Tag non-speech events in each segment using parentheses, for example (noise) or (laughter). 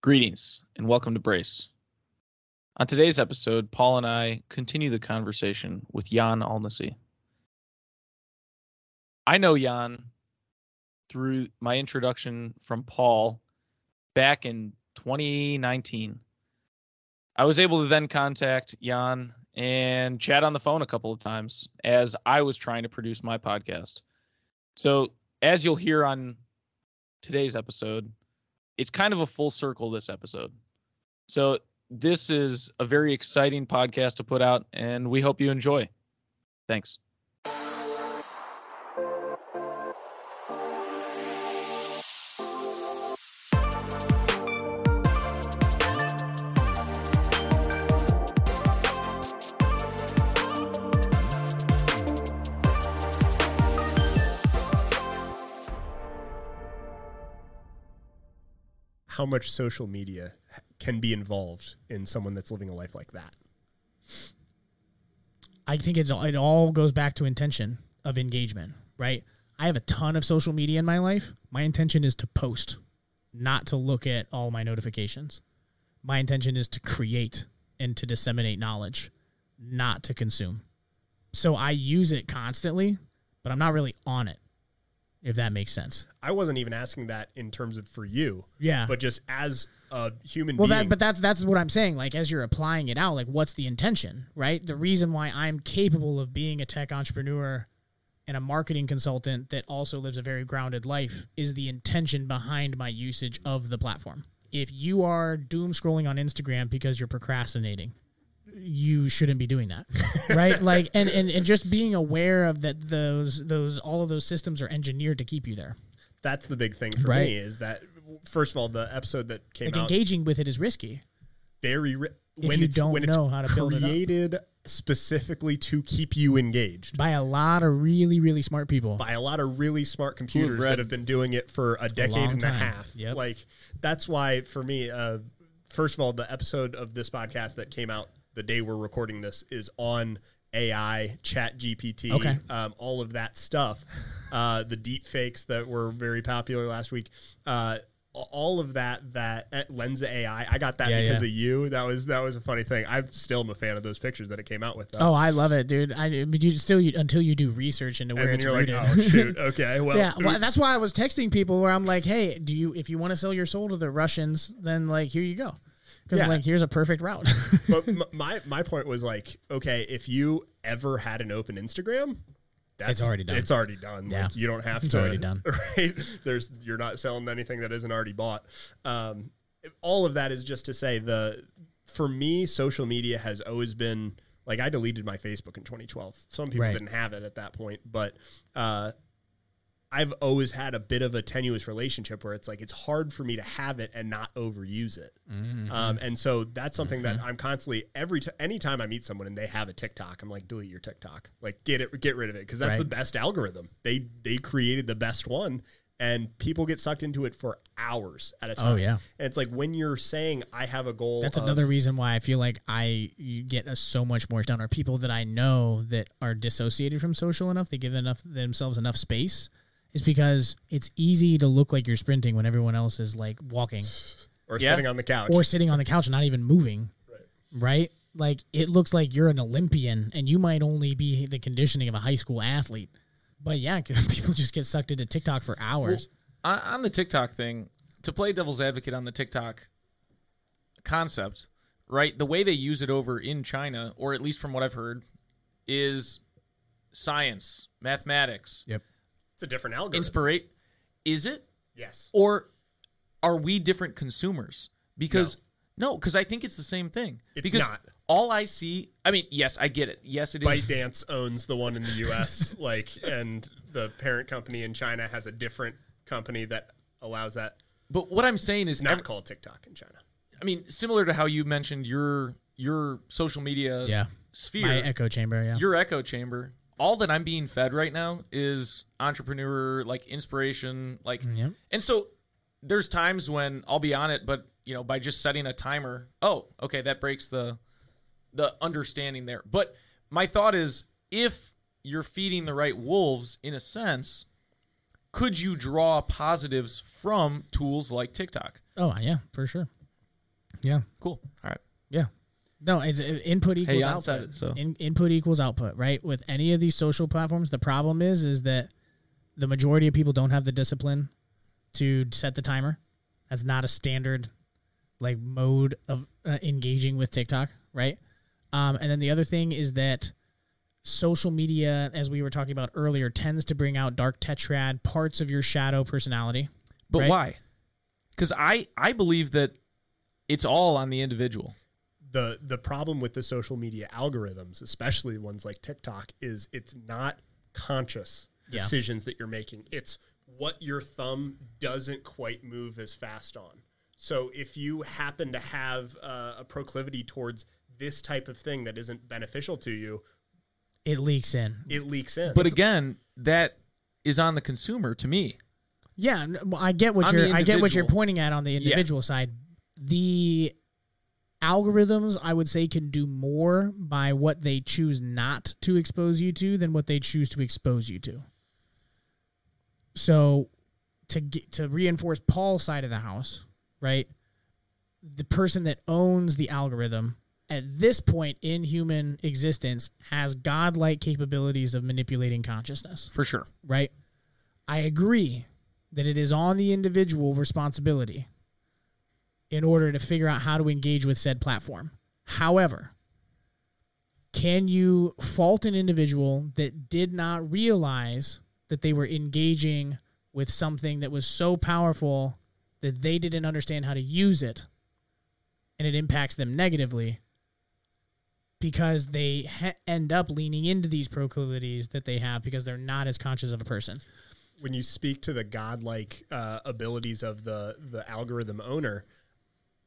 Greetings and welcome to Brace. On today's episode, Paul and I continue the conversation with Jan Almasy. I know Jan through my introduction from Paul back in 2019. I was able to then contact Jan and chat on the phone a couple of times as I was trying to produce my podcast. So, as you'll hear on today's episode, it's kind of a full circle this episode. So this is a very exciting podcast to put out, and we hope you enjoy. Thanks. How much social media can be involved in someone that's living a life like that. I think it's it all goes back to intention of engagement, right? I have a ton of social media in my life. My intention is to post, not to look at all my notifications. My intention is to create and to disseminate knowledge, not to consume. So I use it constantly, but I'm not really on it if that makes sense. I wasn't even asking that in terms of for you. Yeah. But just as a human well, being. that but that's that's what I'm saying. Like as you're applying it out, like what's the intention, right? The reason why I'm capable of being a tech entrepreneur and a marketing consultant that also lives a very grounded life is the intention behind my usage of the platform. If you are doom scrolling on Instagram because you're procrastinating, you shouldn't be doing that right (laughs) like and, and and just being aware of that those those all of those systems are engineered to keep you there that's the big thing for Right. me is that first of all the episode that came like out engaging with it is risky very ri- If when you it's don't when know it's how to build it up. created specifically to keep you engaged by a lot of really really smart people by a lot of really smart computers read- that have been doing it for a decade long and a half. Yep. Like that's why for me, uh, first of all, the episode of this podcast that came out the day we're recording this is on AI, Chat GPT, Okay. um, all of that stuff. Uh, the deep fakes that were very popular last week. Uh, all of that that at Lensa AI, I got that Yeah, because yeah. of you. That was that was a funny thing. I still am a fan of those pictures that it came out with. Though. oh i love it dude i you still you, until you do research into and where it's you're like, oh shoot, (laughs) okay, well, yeah well, that's why i was texting people where i'm like hey do you if you want to sell your soul to the russians then like here you go because Yeah. like here's a perfect route (laughs) but m- my my point was like, okay, if you ever had an open Instagram, that's It's already done. It's already done. Yeah. Like you don't have It's to. already done. (laughs) Right? There's you're not selling anything that isn't already bought. Um, all of that is just to say the for me, social media has always been like I deleted my Facebook in 2012. Some people Right. didn't have it at that point, but uh, I've always had a bit of a tenuous relationship where it's like it's hard for me to have it and not overuse it. Mm-hmm. Um, and so that's something that I'm constantly every t- anytime I meet someone and they have a TikTok, I'm like, delete your TikTok, like get it, get rid of it, because that's Right. the best algorithm. They they created the best one, and people get sucked into it for hours at a time. Oh, yeah. and it's like when you're saying I have a goal. That's of- another reason why I feel like I you get a, so much more done. Are people that I know that are dissociated from social enough, they give enough themselves enough space, is because it's easy to look like you're sprinting when everyone else is like walking or Yeah. sitting on the couch. or sitting on the couch and not even moving. Right. Right? Like it looks like you're an Olympian and you might only be the conditioning of a high school athlete. But yeah, (laughs) people just get sucked into TikTok for hours. on, on the TikTok thing, to play devil's advocate on the TikTok concept, right? The way they use it over in China, or at least from what I've heard, is science, mathematics, yep. It's a different algorithm. inspirate. Is it? yes. Or are we different consumers? Because no, because I think it's the same thing. It's because not. all I see, I mean, yes, I get it. Yes, it is. ByteDance owns the one in the U.S. (laughs) like, and the parent company in China has a different company that allows that. But what I'm saying is, It's not ev- called TikTok in China. I mean, similar to how you mentioned your your social media Yeah. sphere, My echo chamber, yeah. your echo chamber. All that I'm being fed right now is entrepreneur, like inspiration, like, mm, Yep. and so there's times when I'll be on it, but you know, by just setting a timer, oh, okay, that breaks the the understanding there. But my thought is, if you're feeding the right wolves, in a sense, could you draw positives from tools like TikTok? Oh yeah, for sure. Yeah. Cool. All right. No, it's uh, input equals Hey, output. it, so In, input equals output, right? With any of these social platforms, the problem is is that the majority of people don't have the discipline to set the timer. That's not a standard like mode of uh, engaging with TikTok, right? Um, and then the other thing is that social media, as we were talking about earlier, tends to bring out dark tetrad parts of your shadow personality. But Right. why? Because I I believe that it's all on the individual. The the problem with the social media algorithms, especially ones like TikTok, is it's not conscious Yeah. decisions that you're making. It's what your thumb doesn't quite move as fast on. So if you happen to have uh, a proclivity towards this type of thing that isn't beneficial to you, It leaks in. it leaks in. But again, that is on the consumer to me. Yeah, I get what On you're I get what you're pointing at on the individual side. The algorithms I would say can do more by what they choose not to expose you to than what they choose to expose you to. So to get, to reinforce Paul's side of the house, right? The person that owns the algorithm at this point in human existence has godlike capabilities of manipulating consciousness For sure. right? I agree that it is on the individual responsibility in order to figure out how to engage with said platform. However, can you fault an individual that did not realize that they were engaging with something that was so powerful that they didn't understand how to use it and it impacts them negatively because they ha- end up leaning into these proclivities that they have because they're not as conscious of a person. when you speak to the godlike uh, abilities of the the algorithm owner,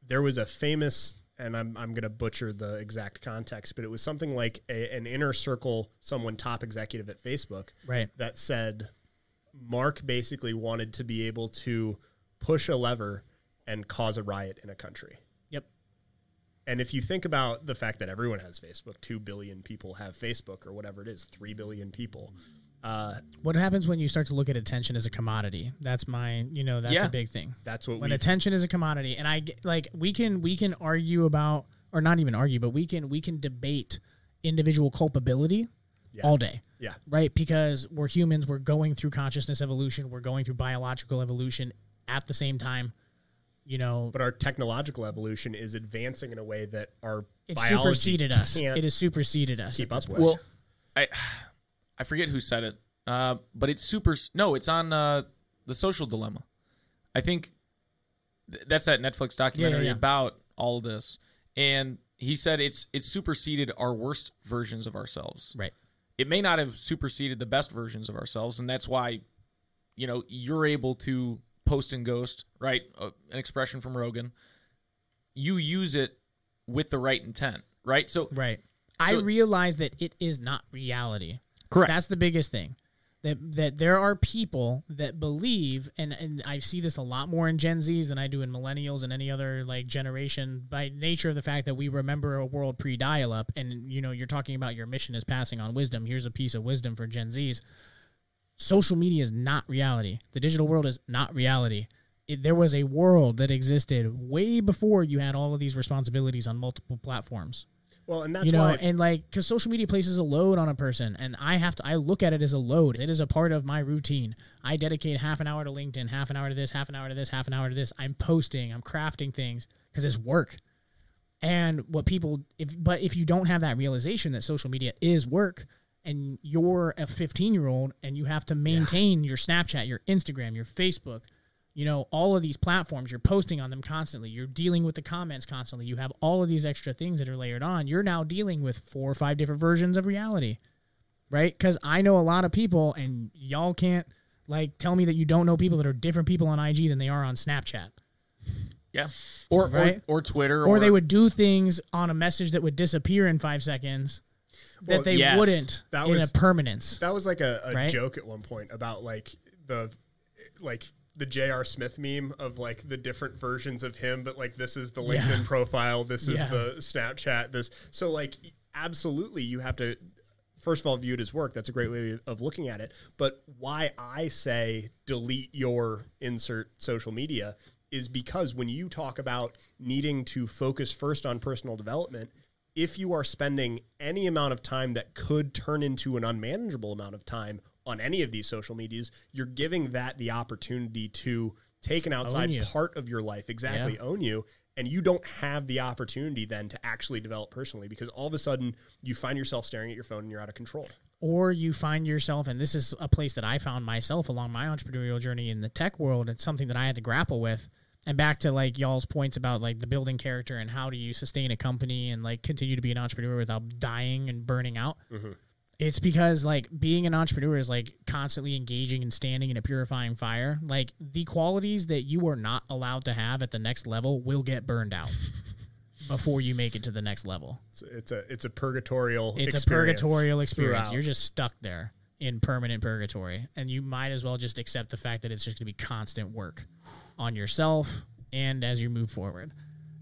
there was a famous, and I'm I'm going to butcher the exact context, but it was something like a, an inner circle, someone top executive at Facebook Right. that said Mark basically wanted to be able to push a lever and cause a riot in a country. Yep. And if you think about the fact that everyone has Facebook, 2 billion people have Facebook or whatever it is, 3 billion people. Uh, What happens when you start to look at attention as a commodity? That's my, you know, that's Yeah. a big thing. that's what When attention is a commodity, and I get- like we can we can argue about or not even argue, but we can we can debate individual culpability Yeah. all day. Yeah. Right? Because we're humans, we're going through consciousness evolution, we're going through biological evolution at the same time. You know, but our technological evolution is advancing in a way that our it biology superseded us. can't It has superseded us. keep up with. Well, I I forget who said it, uh, but it's super. No, it's on uh, the Social Dilemma. I think th- that's that Netflix documentary yeah. about all of this, and he said it's it's superseded our worst versions of ourselves. Right. It may not have superseded the best versions of ourselves, and that's why, you know, you're able to post and ghost, right? Uh, an expression from Rogan. You use it with the right intent, right? So Right. I realize that it is not reality. Correct. That's the biggest thing. That that there are people that believe, and and I see this a lot more in Gen Zs than I do in millennials and any other like generation. By nature of the fact that we remember a world pre-dial-up, and you know you're talking about your mission is passing on wisdom. Here's a piece of wisdom for Gen Zs. Social media is not reality. The digital world is not reality. It, there was a world that existed way before you had all of these responsibilities on multiple platforms well, and that's you know why and like because social media places a load on a person and i have to i look at it as a load. It is a part of my routine. I dedicate half an hour to linkedin half an hour to this half an hour to this half an hour to this. I'm posting i'm crafting things because it's work. And what people if but if you don't have that realization that social media is work and you're a 15 year old and you have to maintain your snapchat your instagram your facebook you know all of these platforms you're posting on them constantly you're dealing with the comments constantly you have all of these extra things that are layered on you're now dealing with four or five different versions of reality right because i know a lot of people and y'all can't like tell me that you don't know people that are different people on ig than they are on snapchat Yeah. Or, Right? or or Twitter or, they would do things on a message that would disappear in five seconds that Well, they yes. wouldn't That in was- a permanence that was like a, a Right? joke at one point about like the like the J.R. Smith meme of like the different versions of him, but like this is the Yeah. LinkedIn profile, this is Yeah. the Snapchat, this so like absolutely you have to first of all view it as work. That's a great way of looking at it. But why I say delete your insert social media is because when you talk about needing to focus first on personal development, if you are spending any amount of time that could turn into an unmanageable amount of time on any of these social medias, you're giving that the opportunity to take an outside part of your life, exactly own you. And you don't have the opportunity then to actually develop personally because all of a sudden you find yourself staring at your phone and you're out of control. or you find yourself and this is a place that i found myself along my entrepreneurial journey in the tech world it's something that i had to grapple with and back to like y'all's points about like the building character and how do you sustain a company and like continue to be an entrepreneur without dying and burning out Mhm. It's because like being an entrepreneur is like constantly engaging and standing in a purifying fire like the qualities that you are not allowed to have at the next level will get burned out (laughs) before you make it to the next level It's, it's a it's a purgatorial. it's a experience purgatorial experience. throughout. You're just stuck there in permanent purgatory, and you might as well just accept the fact that it's just going to be constant work on yourself and as you move forward.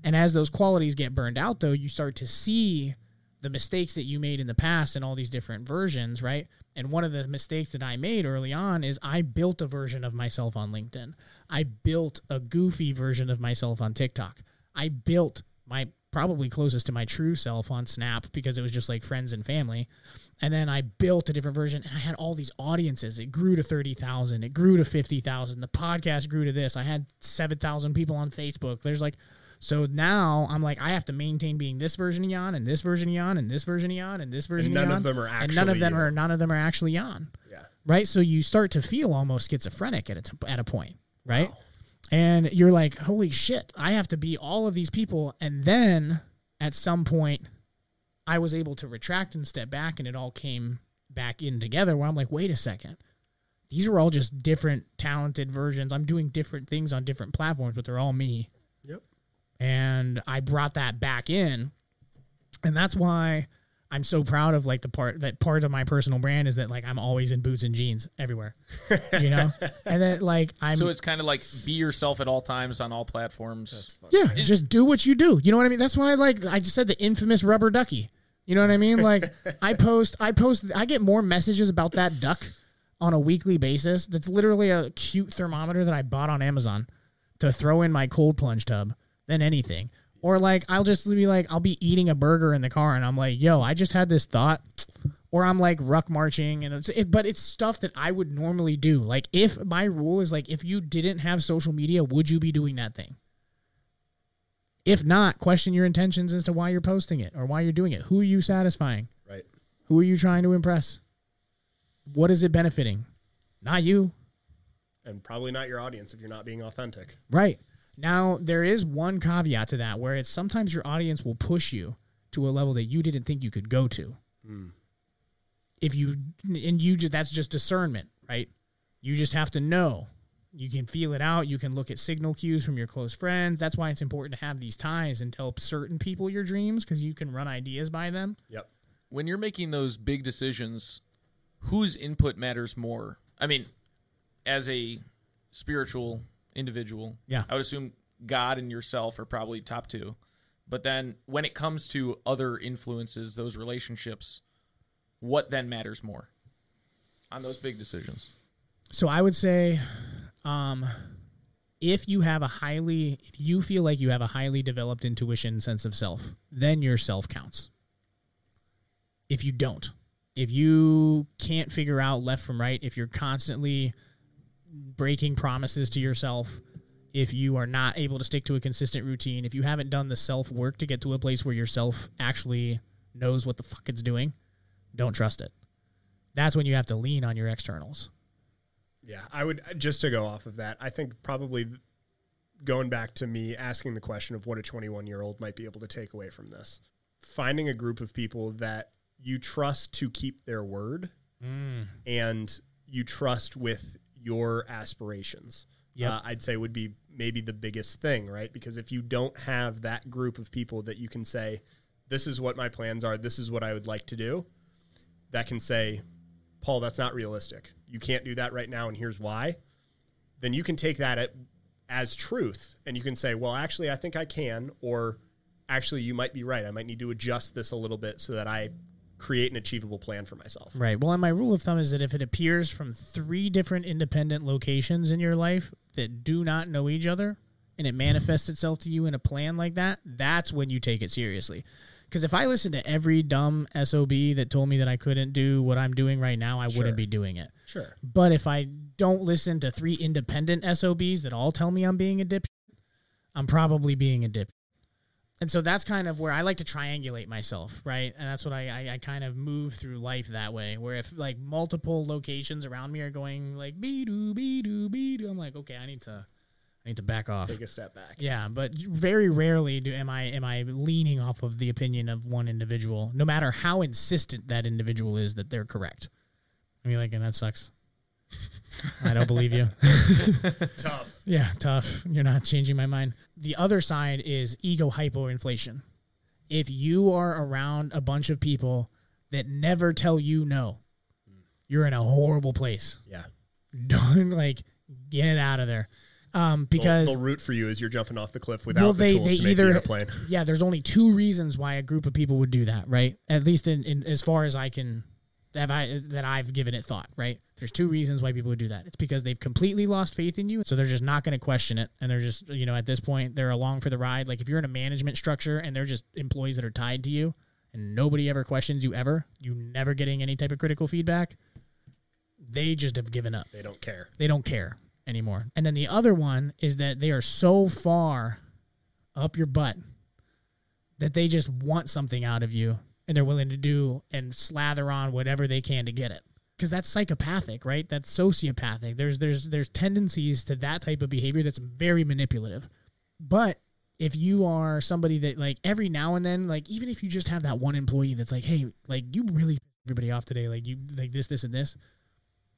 And as those qualities get burned out, though, you start to see the mistakes that you made in the past and all these different versions, right? And one of the mistakes that I made early on is I built a version of myself on LinkedIn. I built a goofy version of myself on TikTok. I built my probably closest to my true self on Snap because it was just like friends and family. And then I built a different version and I had all these audiences. It grew to 30,000, it grew to 50,000. The podcast grew to this. I had 7,000 people on Facebook. There's like, so now I'm like, I have to maintain being this version of Jan and this version of Jan and this version of Jan and this version none of Jan. of them are and none of them are none of them are actually Jan yeah. right? So you start to feel almost schizophrenic at a, t- at a point, right? And you're like, holy shit, I have to be all of these people. And then at some point, I was able to retract and step back, and it all came back in together where I'm like, wait a second. These are all just different talented versions. I'm doing different things on different platforms, but they're all me. Yep. And I brought that back in. And that's why I'm so proud of like the part that part of my personal brand is that like I'm always in boots and jeans everywhere. You know? (laughs) and then like I'm so it's kind of like be yourself at all times on all platforms. Yeah, just do what you do. You know what I mean? That's why like I just said the infamous rubber ducky. You know what I mean? (laughs) Like I post I post I get more messages about that duck on a weekly basis. That's literally a cute thermometer that I bought on Amazon to throw in my cold plunge tub than anything. Or like I'll just be like I'll be eating a burger in the car and I'm like, "Yo, I just had this thought." Or I'm like ruck marching and it's it, but it's stuff that I would normally do. Like if my rule is like if you didn't have social media, would you be doing that thing? If not, question your intentions as to why you're posting it or why you're doing it. Who are you satisfying? Right. Who are you trying to impress? What is it benefiting? Not you. And probably not your audience if you're not being authentic. Right. Now, there is one caveat to that where it's sometimes your audience will push you to a level that you didn't think you could go to. Mm. If you, and you just, that's just discernment, right? You just have to know. You can feel it out. You can look at signal cues from your close friends. That's why it's important to have these ties and tell certain people your dreams because you can run ideas by them. Yep. When you're making those big decisions, whose input matters more? I mean, as a spiritual individual, Yeah. I would assume God and yourself are probably top two. But then when it comes to other influences, those relationships, what then matters more on those big decisions? So I would say, um, if you have a highly, if you feel like you have a highly developed intuition, sense of self, then your self counts. If you don't, if you can't figure out left from right, if you're constantly breaking promises to yourself, if you are not able to stick to a consistent routine, if you haven't done the self work to get to a place where yourself actually knows what the fuck it's doing, don't trust it. That's when you have to lean on your externals. Yeah, I would just to go off of that. I think probably going back to me asking the question of what a 21 year old might be able to take away from this, finding a group of people that you trust to keep their word Mm. and you trust with your aspirations. Yeah, Uh, I'd say would be maybe the biggest thing, right? Because if you don't have that group of people that you can say, this is what my plans are, this is what I would like to do, that can say, Paul, that's not realistic. You can't do that right now, and here's why. Then you can take that at, as truth, and you can say, well, actually, I think I can, or actually, you might be right. I might need to adjust this a little bit so that I create an achievable plan for myself. Right. Well, and my rule of thumb is that if it appears from three different independent locations in your life that do not know each other, and it manifests itself to you in a plan like that, that's when you take it seriously. Because if I listened to every dumb SOB that told me that I couldn't do what I'm doing right now, I Sure. wouldn't be doing it. Sure. But if I don't listen to three independent SOBs that all tell me I'm being a dipshit, I'm probably being a dip. And so that's kind of where I like to triangulate myself, right? And that's what I, I, I kind of move through life that way. Where if like multiple locations around me are going like be doo be doo be doo, I'm like, okay, I need to I need to back off. Take a step back. Yeah, but very rarely do am I am I leaning off of the opinion of one individual, no matter how insistent that individual is that they're correct. I mean, like, and that sucks. I don't believe you. (laughs) Tough. (laughs) Yeah, tough. You're not changing my mind. The other side is ego hypoinflation. If you are around a bunch of people that never tell you no, you're in a horrible place. Yeah. (laughs) Don't like get out of there. Um, because they'll, they'll root for you as you're jumping off the cliff without Well, the they- tools they to make either- the airplane. yeah, there's only two reasons why a group of people would do that, right? At least in, in as far as I can have I that I've given it thought, right? There's two reasons why people would do that. It's because they've completely lost faith in you, so they're just not going to question it, and they're just you know at this point they're along for the ride. Like if you're in a management structure and they're just employees that are tied to you, and nobody ever questions you ever, you never getting any type of critical feedback, they just have given up They don't care. they don't care anymore. And then the other one is that they are so far up your butt that they just want something out of you and they're willing to do and slather on whatever they can to get it. Cuz that's psychopathic, right? That's sociopathic. There's there's there's tendencies to that type of behavior that's very manipulative. But if you are somebody that like every now and then like even if you just have that one employee that's like, "Hey, like you really everybody off today, like you like this this and this."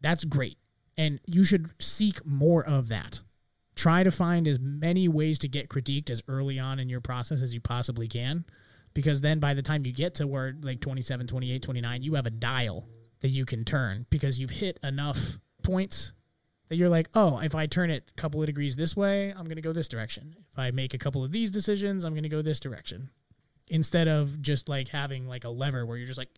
That's great and you should seek more of that. Try to find as many ways to get critiqued as early on in your process as you possibly can because then by the time you get to where like 27, 28, 29, you have a dial that you can turn because you've hit enough points that you're like, "Oh, if I turn it a couple of degrees this way, I'm going to go this direction. If I make a couple of these decisions, I'm going to go this direction." Instead of just like having like a lever where you're just like.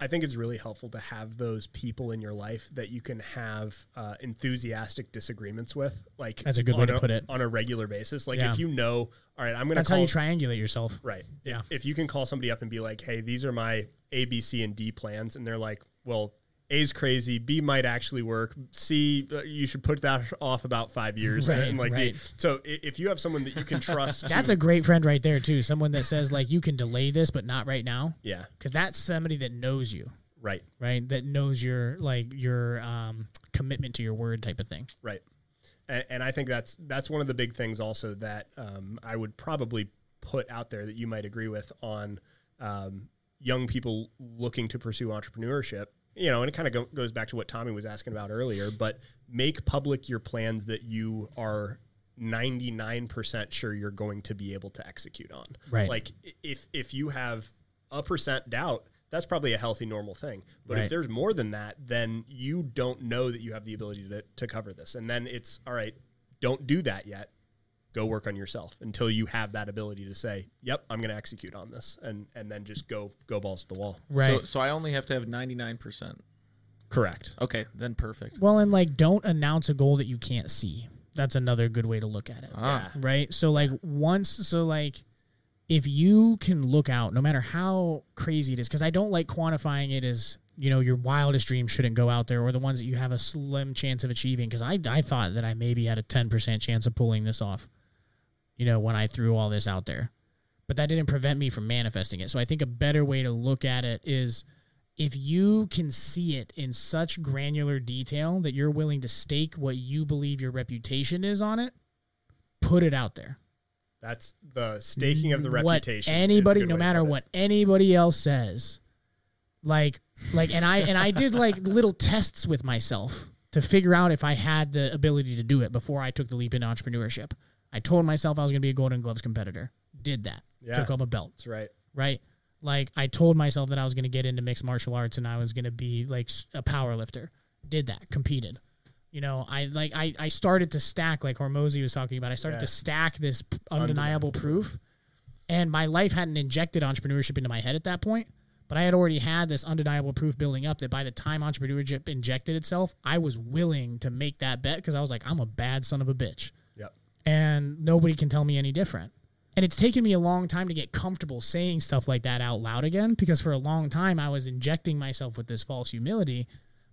I think it's really helpful to have those people in your life that you can have uh, enthusiastic disagreements with. Like That's a good way to put it. on a regular basis. Like Yeah. if you know, all right, I'm going to that's call how you triangulate yourself. right. Yeah. If, if you can call somebody up and be like, "Hey, these are my A, B, C, and D plans," and they're like, "Well." A's crazy. B might actually work. C, uh, you should put that off about five years. Right, and like the- right. so, if you have someone that you can trust, (laughs) That's to- a great friend right there too. Someone that says like you can delay this, but not right now, yeah, because that's somebody that knows you, right, right? That knows your like your um, commitment to your word type of thing. right. And, and I think that's that's one of the big things also that um, I would probably put out there that you might agree with on um, young people looking to pursue entrepreneurship. You know, and it kind of go, goes back to what Tommy was asking about earlier. But make public your plans that you are. 99% sure you're going to be able to execute on. Right. Like if if you have a percent doubt, that's probably a healthy normal thing. But Right. if there's more than that, then you don't know that you have the ability to, to cover this. And then it's all right, don't do that yet. Go work on yourself until you have that ability to say, "Yep, I'm going to execute on this," and and then just go go balls to the wall. Right. So, so I only have to have 99%. Correct. Okay, then perfect. well, and like don't announce a goal that you can't see. That's another good way to look at it. Ah. right? So like once, so like if you can look out, no matter how crazy it is, because I don't like quantifying it as you know your wildest dreams shouldn't go out there, or the ones that you have a slim chance of achieving. Because I I thought that I maybe had a ten percent chance of pulling this off, you know, when I threw all this out there, but that didn't prevent me from manifesting it. So I think a better way to look at it is. If you can see it in such granular detail that you're willing to stake what you believe your reputation is on it, put it out there. That's the staking of the What reputation. Anybody, no matter what anybody else says, like, like, and I and I did like (laughs) little tests with myself to figure out if I had the ability to do it before I took the leap into entrepreneurship. I told myself I was going to be a Golden Gloves competitor. Did that. Yeah. Took up a belt. That's right. Right. Like I told myself that I was going to get into mixed martial arts and I was going to be like a power lifter. Did that. Competed. You know, I like I, I started to stack like Hormozi was talking about. I started Yeah. to stack this p- undeniable proof, and my life hadn't injected entrepreneurship into my head at that point. But I had already had this undeniable proof building up that by the time entrepreneurship injected itself, I was willing to make that bet because I was like, I'm a bad son of a bitch. And nobody can tell me any different. And it's taken me a long time to get comfortable saying stuff like that out loud again because for a long time I was injecting myself with this false humility.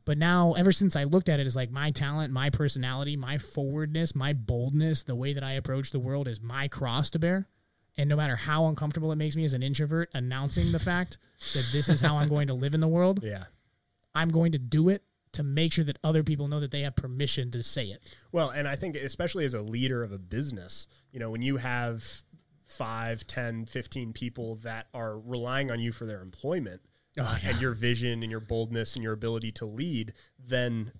But now, ever since I looked at it as like my talent, my personality, my forwardness, my boldness, the way that I approach the world is my cross to bear. And no matter how uncomfortable it makes me as an introvert announcing the fact that this is how I'm going to live in the world, (laughs) Yeah. I'm going to do it to make sure that other people know that they have permission to say it. Well, and I think especially as a leader of a business, you know, when you have 5, 10, 15 people that are relying on you for their employment Oh, and your vision and your boldness and your ability to lead, then,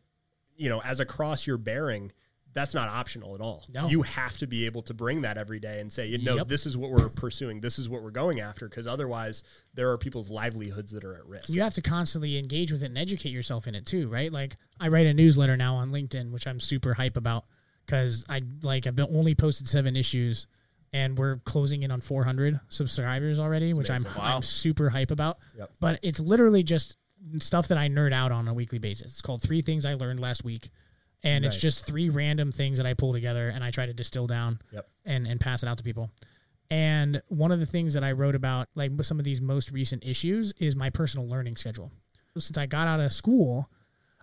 you know, as a cross you're bearing, that's not optional at all. No. You have to be able to bring that every day and say, you know, Yep. this is what we're pursuing. This is what we're going after. Because otherwise, there are people's livelihoods that are at risk. You have to constantly engage with it and educate yourself in it too, right? Like I write a newsletter now on LinkedIn, which I'm super hype about because I like I've been only posted seven issues, and we're closing in on 400 subscribers already, which I'm. Wow. I'm super hype about. Yep. But it's literally just stuff that I nerd out on a weekly basis. It's called Three Things I Learned Last Week. And it's just three random things that I pull together and I try to distill down Yep. and, and pass it out to people. And one of the things that I wrote about, like some of these most recent issues, is my personal learning schedule. Since I got out of school,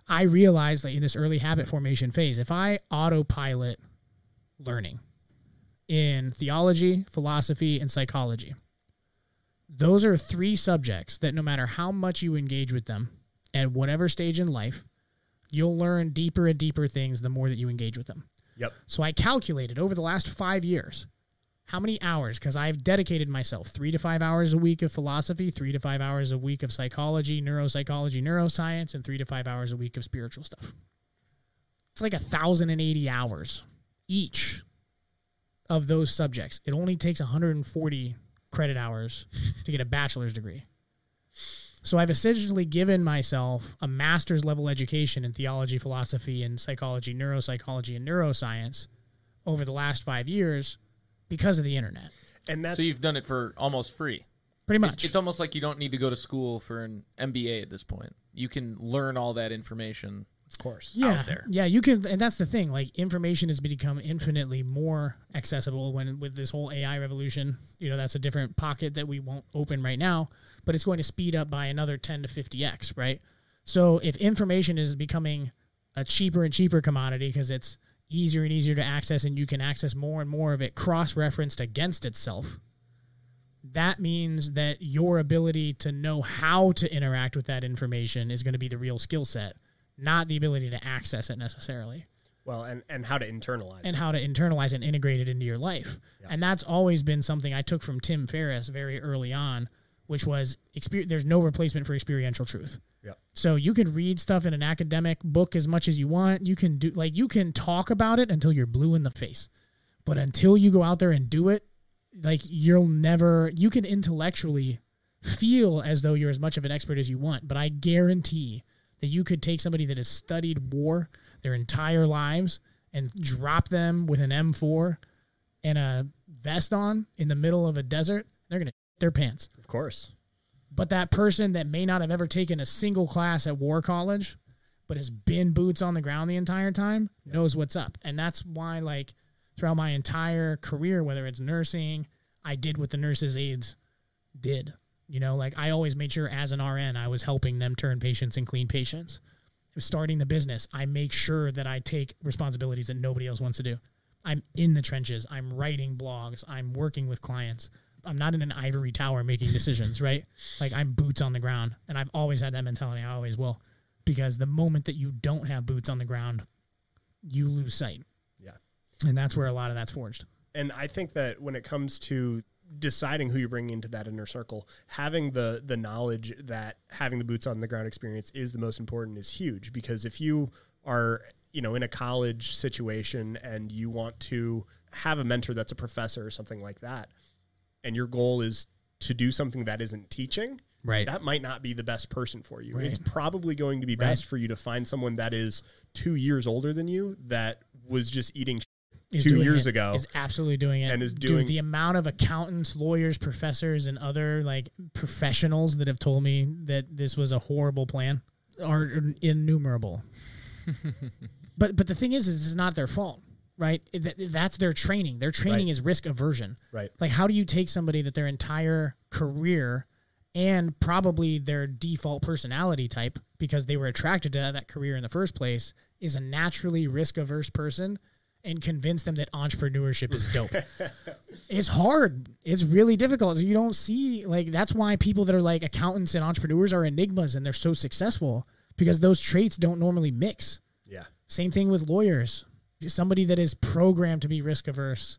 I realized that in this early habit formation phase, if I autopilot learning in theology, philosophy, and psychology, those are three subjects that no matter how much you engage with them at whatever stage in life, you'll learn deeper and deeper things the more that you engage with them. Yep. So I calculated over the last five years how many hours, because I've dedicated myself three to five hours a week of philosophy, three to five hours a week of psychology, neuropsychology, neuroscience, and three to five hours a week of spiritual stuff. It's like a thousand and eighty hours each of those subjects. It only takes 140 credit hours to get a bachelor's degree. So I've essentially given myself a master's level education in theology, philosophy, and psychology, neuropsychology, and neuroscience over the last five years because of the internet. And that's so you've done it for almost free. Pretty It's, much. it's almost like you don't need to go to school for an MBA at this point. You can learn all that information. Of course. yeah, out there. Yeah, you can, and that's the thing. Like information has become infinitely more accessible when with this whole AI revolution. You know, that's a different pocket that we won't open right now, but it's going to speed up by another ten to fifty x. Right. So if information is becoming a cheaper and cheaper commodity because it's easier and easier to access, and you can access more and more of it cross referenced against itself. That means that your ability to know how to interact with that information is going to be the real skill set not the ability to access it necessarily Well, and, and how to internalize and it. how to internalize and integrate it into your life. Yeah. And that's always been something I took from Tim Ferriss very early on, which was exper- there's no replacement for experiential truth. Yep. So you can read stuff in an academic book as much as you want. You can do like you can talk about it until you're blue in the face. But until you go out there and do it, like you'll never you can intellectually feel as though you're as much of an expert as you want, but I guarantee that you could take somebody that has studied war their entire lives and drop them with an M4 and a vest on in the middle of a desert, they're going to their pants. Of course. But that person that may not have ever taken a single class at war college, but has been boots on the ground the entire time, knows what's up. And that's why, like, throughout my entire career, whether it's nursing, I did what the nurses' aides did. You know, like I always made sure as an RN, I was helping them turn patients and clean patients. Starting the business, I make sure that I take responsibilities that nobody else wants to do. I'm in the trenches. I'm writing blogs. I'm working with clients. I'm not in an ivory tower making decisions, right? Like I'm boots on the ground. And I've always had that mentality. I always will. Because the moment that you don't have boots on the ground, you lose sight. Yeah. And that's where a lot of that's forged. And I think that when it comes to deciding who you're bringing into that inner circle, having the the knowledge that having the boots on the ground experience is the most important is huge because if you are, you know, in a college situation and you want to have a mentor that's a professor or something like that, and your goal is to do something that isn't teaching, Right. that might not be the best person for you. Right. It's probably going to be Right. best for you to find someone that is two years older than you that was just eating is two years it, ago is absolutely doing it and is Dude, doing- the amount of accountants lawyers professors and other like professionals that have told me that this was a horrible plan are innumerable (laughs) but but the thing is, is it's not their fault right? Th- that's their training. Their training Right. is risk aversion. Right. Like, how do you take somebody that their entire career and probably their default personality type, because they were attracted to that career in the first place, is a naturally risk averse person and convince them that entrepreneurship is dope? (laughs) it's hard. It's really difficult. You don't see, like, that's why people that are like accountants and entrepreneurs are enigmas and they're so successful because those traits don't normally mix. Yeah. Same thing with lawyers. Somebody that is programmed to be risk averse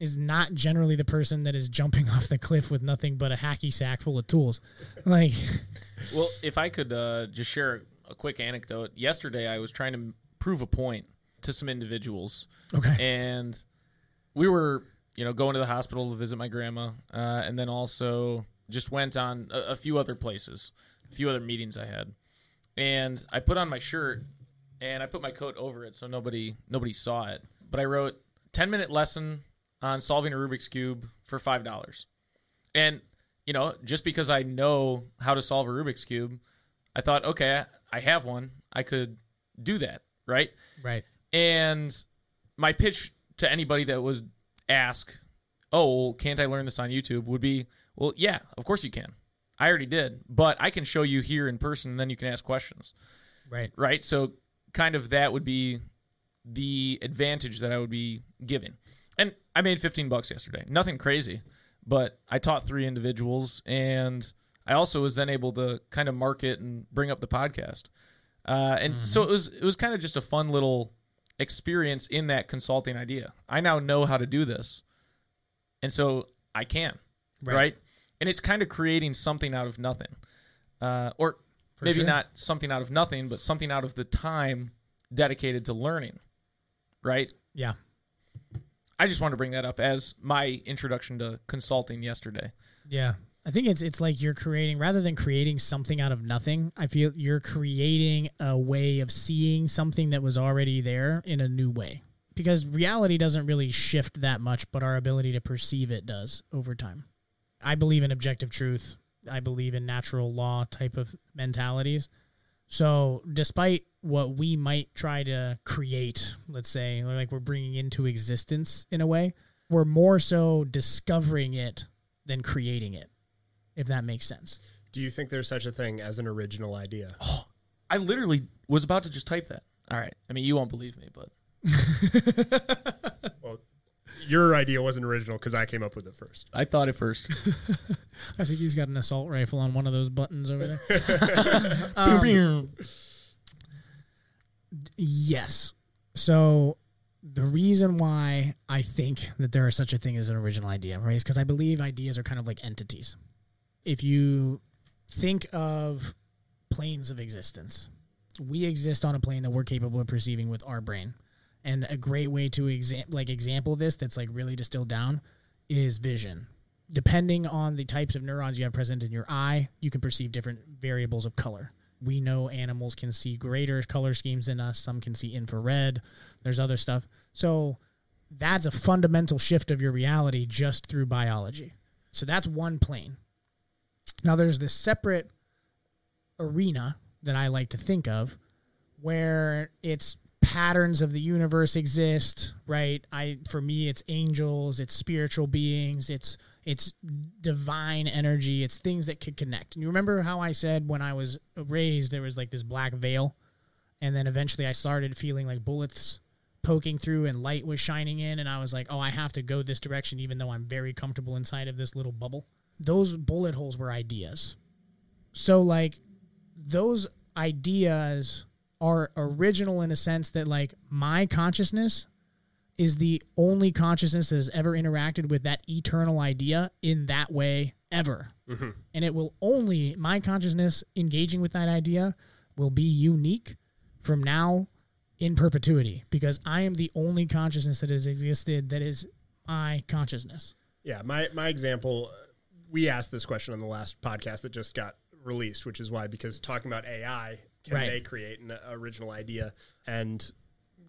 is not generally the person that is jumping (laughs) off the cliff with nothing but a hacky sack full of tools. Like, Well, if I could uh, just share a quick anecdote. Yesterday, I was trying to prove a point to some individuals, okay. and we were, you know, going to the hospital to visit my grandma, uh, and then also just went on a, a few other places, a few other meetings I had, and I put on my shirt and I put my coat over it so nobody nobody saw it. But I wrote ten minute lesson on solving a Rubik's cube for five dollars, and you know, just because I know how to solve a Rubik's cube, I thought, okay, I have one, I could do that, right? Right. And my pitch to anybody that was ask, "Oh, well, can't I learn this on YouTube?" would be, "Well, yeah, of course you can. I already did, but I can show you here in person, and then you can ask questions." Right. right? So kind of that would be the advantage that I would be giving. And I made 15 bucks yesterday. Nothing crazy, but I taught three individuals and I also was then able to kind of market and bring up the podcast. Uh, and so it was it was kind of just a fun little experience in that consulting idea. I now know how to do this. And so I can, Right. right? And it's kind of creating something out of nothing. Uh, or For maybe sure. not something out of nothing, but something out of the time dedicated to learning, right? Yeah. I just wanted to bring that up as my introduction to consulting yesterday. Yeah. I think it's it's like you're creating rather than creating something out of nothing. I feel you're creating a way of seeing something that was already there in a new way. Because reality doesn't really shift that much, but our ability to perceive it does over time. I believe in objective truth. I believe in natural law type of mentalities. So, despite what we might try to create, let's say, like we're bringing into existence in a way, we're more so discovering it than creating it, if that makes sense. Do you think there's such a thing as an original idea? (gasps) I literally was about to just type that. All right. I mean, you won't believe me, but (laughs) Well, your idea wasn't original because I came up with it first. I thought it first. (laughs) I think he's got an assault rifle on one of those buttons over there. (laughs) Um, Yes. So the reason why I think that there is such a thing as an original idea, right, is because I believe ideas are kind of like entities. If you think of planes of existence, we exist on a plane that we're capable of perceiving with our brain. And a great way to like example this that's like really distilled down is vision. Depending on the types of neurons you have present in your eye, you can perceive different variables of color. We know animals can see greater color schemes than us. Some can see infrared. There's other stuff. So that's a fundamental shift of your reality just through biology. So that's one plane. Now there's this separate arena that I like to think of where it's patterns of the universe exist, right? I for me it's angels, it's spiritual beings, it's it's divine energy, it's things that could connect. And you remember how I said when I was raised there was like this black veil and then eventually I started feeling like bullets poking through and light was shining in and I was like, "Oh, I have to go this direction even though I'm very comfortable inside of this little bubble." Those bullet holes were ideas. So like those ideas are original in a sense that like my consciousness is the only consciousness that has ever interacted with that eternal idea in that way ever. Mhm. And it will only my consciousness engaging with that idea will be unique from now in perpetuity because I am the only consciousness that has existed that is my consciousness. Yeah, my my example. We asked this question on the last podcast that just got released, which is why because talking about AI, can Right. they create an original idea? And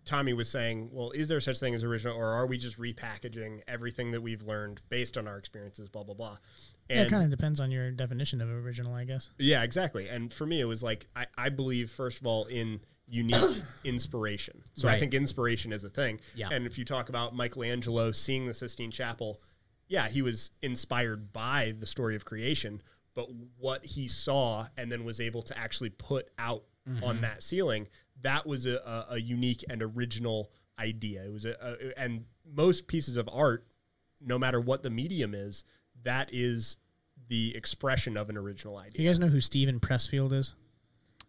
Tommy was saying, well, is there such thing as original, or are we just repackaging everything that we've learned based on our experiences? Blah blah blah. yeah, it kind of depends on your definition of original, I guess. Yeah, exactly. And for me, it was like I, I believe first of all in unique (coughs) inspiration. So I think inspiration is a thing. Yeah. And if you talk about Michelangelo seeing the Sistine Chapel, yeah, he was inspired by the story of creation, but what he saw and then was able to actually put out on that ceiling, that was a, a, a unique and original idea. It was a, a and most pieces of art, no matter what the medium is, that is the expression of an original idea. You guys know who Steven Pressfield is?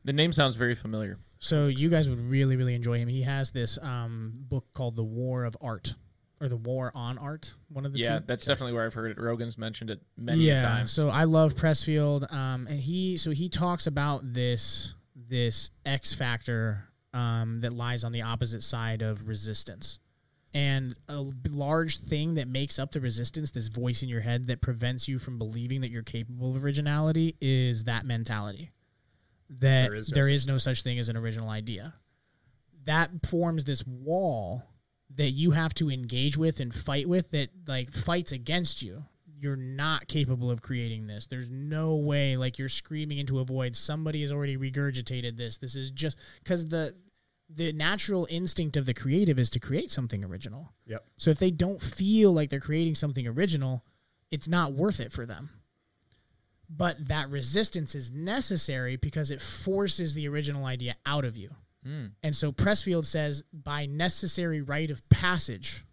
The name sounds very familiar. So you guys would really, really enjoy him. He has this um, book called The War of Art or The War of Art. One of the yeah, two. that's definitely where I've heard it. Rogan's mentioned it many yeah, times. So I love Pressfield, um, and he so he talks about this this X factor um, that lies on the opposite side of resistance, and a large thing that makes up the resistance, this voice in your head that prevents you from believing that you're capable of originality, is that mentality that There is no there no such thing as an original idea. That forms this wall that you have to engage with and fight with that like fights against you. You're not capable of creating this. There's no way like you're screaming into a void. Somebody has already regurgitated this. This is just cuz the the natural instinct of the creative is to create something original. Yep. So if they don't feel like they're creating something original, it's not worth it for them. But that resistance is necessary because it forces the original idea out of you. Mm. And so Pressfield says by necessary rite of passage,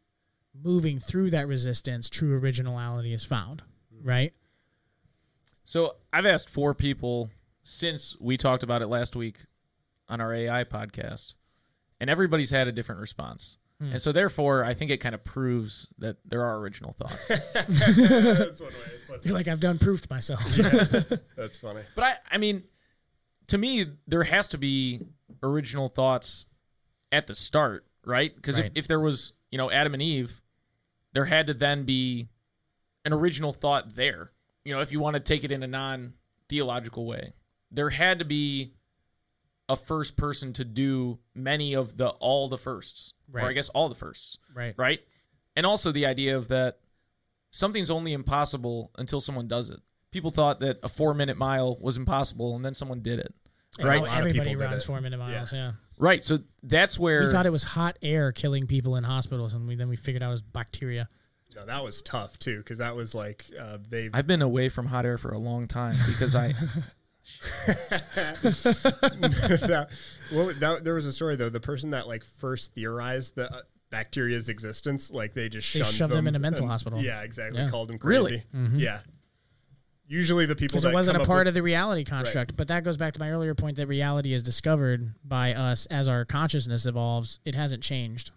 moving through that resistance, true originality is found. Right? So I've asked four people since we talked about it last week on our AI podcast, and everybody's had a different response. Hmm. And so therefore, I think it kind of proves that there are original thoughts. (laughs) That's one way. to. You're like, I've done proof to myself. That's funny. (laughs) but I, I mean, to me, there has to be original thoughts at the start, right? Because Right. if, if there was, you know, Adam and Eve, there had to then be an original thought there. You know, if you want to take it in a non theological way, there had to be a first person to do many of the all the firsts, or I guess all the firsts, right. right? And also the idea of that something's only impossible until someone does it. People thought that a four minute mile was impossible, and then someone did it. And Right. now A lot of Everybody people did runs it. four minute miles. Yeah. Right. So that's where We thought it was hot air killing people in hospitals, and we then we figured out it was bacteria. No, that was tough too because that was like uh, they. I've been away from hot air for a long time because I (laughs) that, what, that, there was a story though. The person that like first theorized the uh, bacteria's existence, like they just They shunned shoved them them in a mental and- hospital. Yeah, exactly. Yeah. Called them crazy. Really? Mhm. Yeah. Usually the people because that it wasn't come a part with, of the reality construct. But that goes back to my earlier point that reality is discovered by us as our consciousness evolves. It hasn't changed.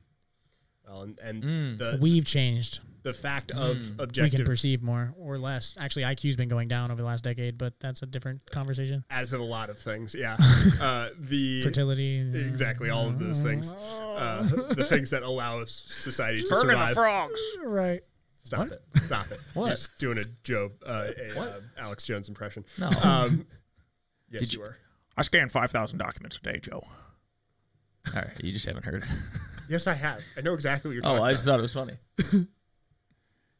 well, and, and Mm. the We've changed. the fact of Mm. We can perceive more or less. Actually, IQ's been going down over the last decade, but that's a different conversation. as in a lot of things. Yeah. (laughs) uh, the Fertility, exactly all of those things. Uh, the things that allow us society to burning the survive. frogs. right? Stop What? it! Stop it! (laughs) What? Just doing a Joe, uh, a uh, Alex Jones impression. No, Um, (laughs) yes, Did you were. I scan five thousand documents a day, Joe. All right, you just haven't heard it. (laughs) Yes, I have. I know exactly what you're talking Oh, I about. just thought it was funny.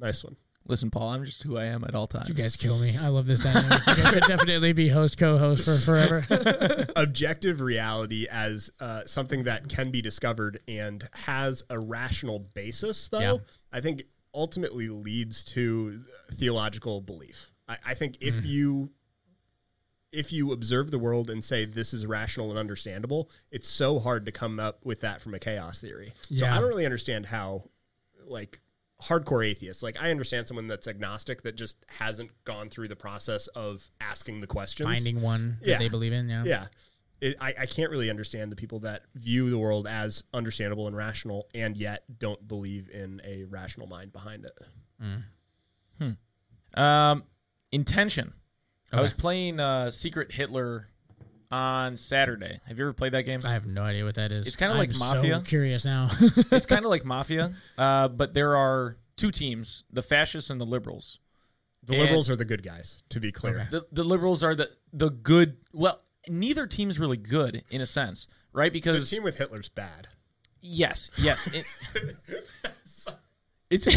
nice one. Listen, Paul, I'm just who I am at all times. You guys kill me. I love this dynamic. You guys should definitely be host co-host for forever. Objective reality as uh, something that can be discovered and has a rational basis, though, Yeah. I think ultimately leads to theological belief. I, I think if Mm. you if you observe the world and say this is rational and understandable, it's so hard to come up with that from a chaos theory. So Yeah. I don't really understand how, like, hardcore atheists, like, I understand someone that's agnostic that just hasn't gone through the process of asking the questions. Finding one that they believe in. Yeah. Yeah. It, I, I can't really understand the people that view the world as understandable and rational and yet don't believe in a rational mind behind it. Um, intention. I was playing uh, Secret Hitler on Saturday. Have you ever played that game? I have no idea what that is. It's kinda like Mafia. So curious now. (laughs) it's kind of like (laughs) Mafia, uh, but there are two teams: the fascists and the liberals. The And- liberals are the good guys, to be clear. Okay. The, the liberals are the the good. Well, neither team's really good in a sense, right? Because the team with Hitler's bad. yes, yes, it, (laughs) it's (laughs)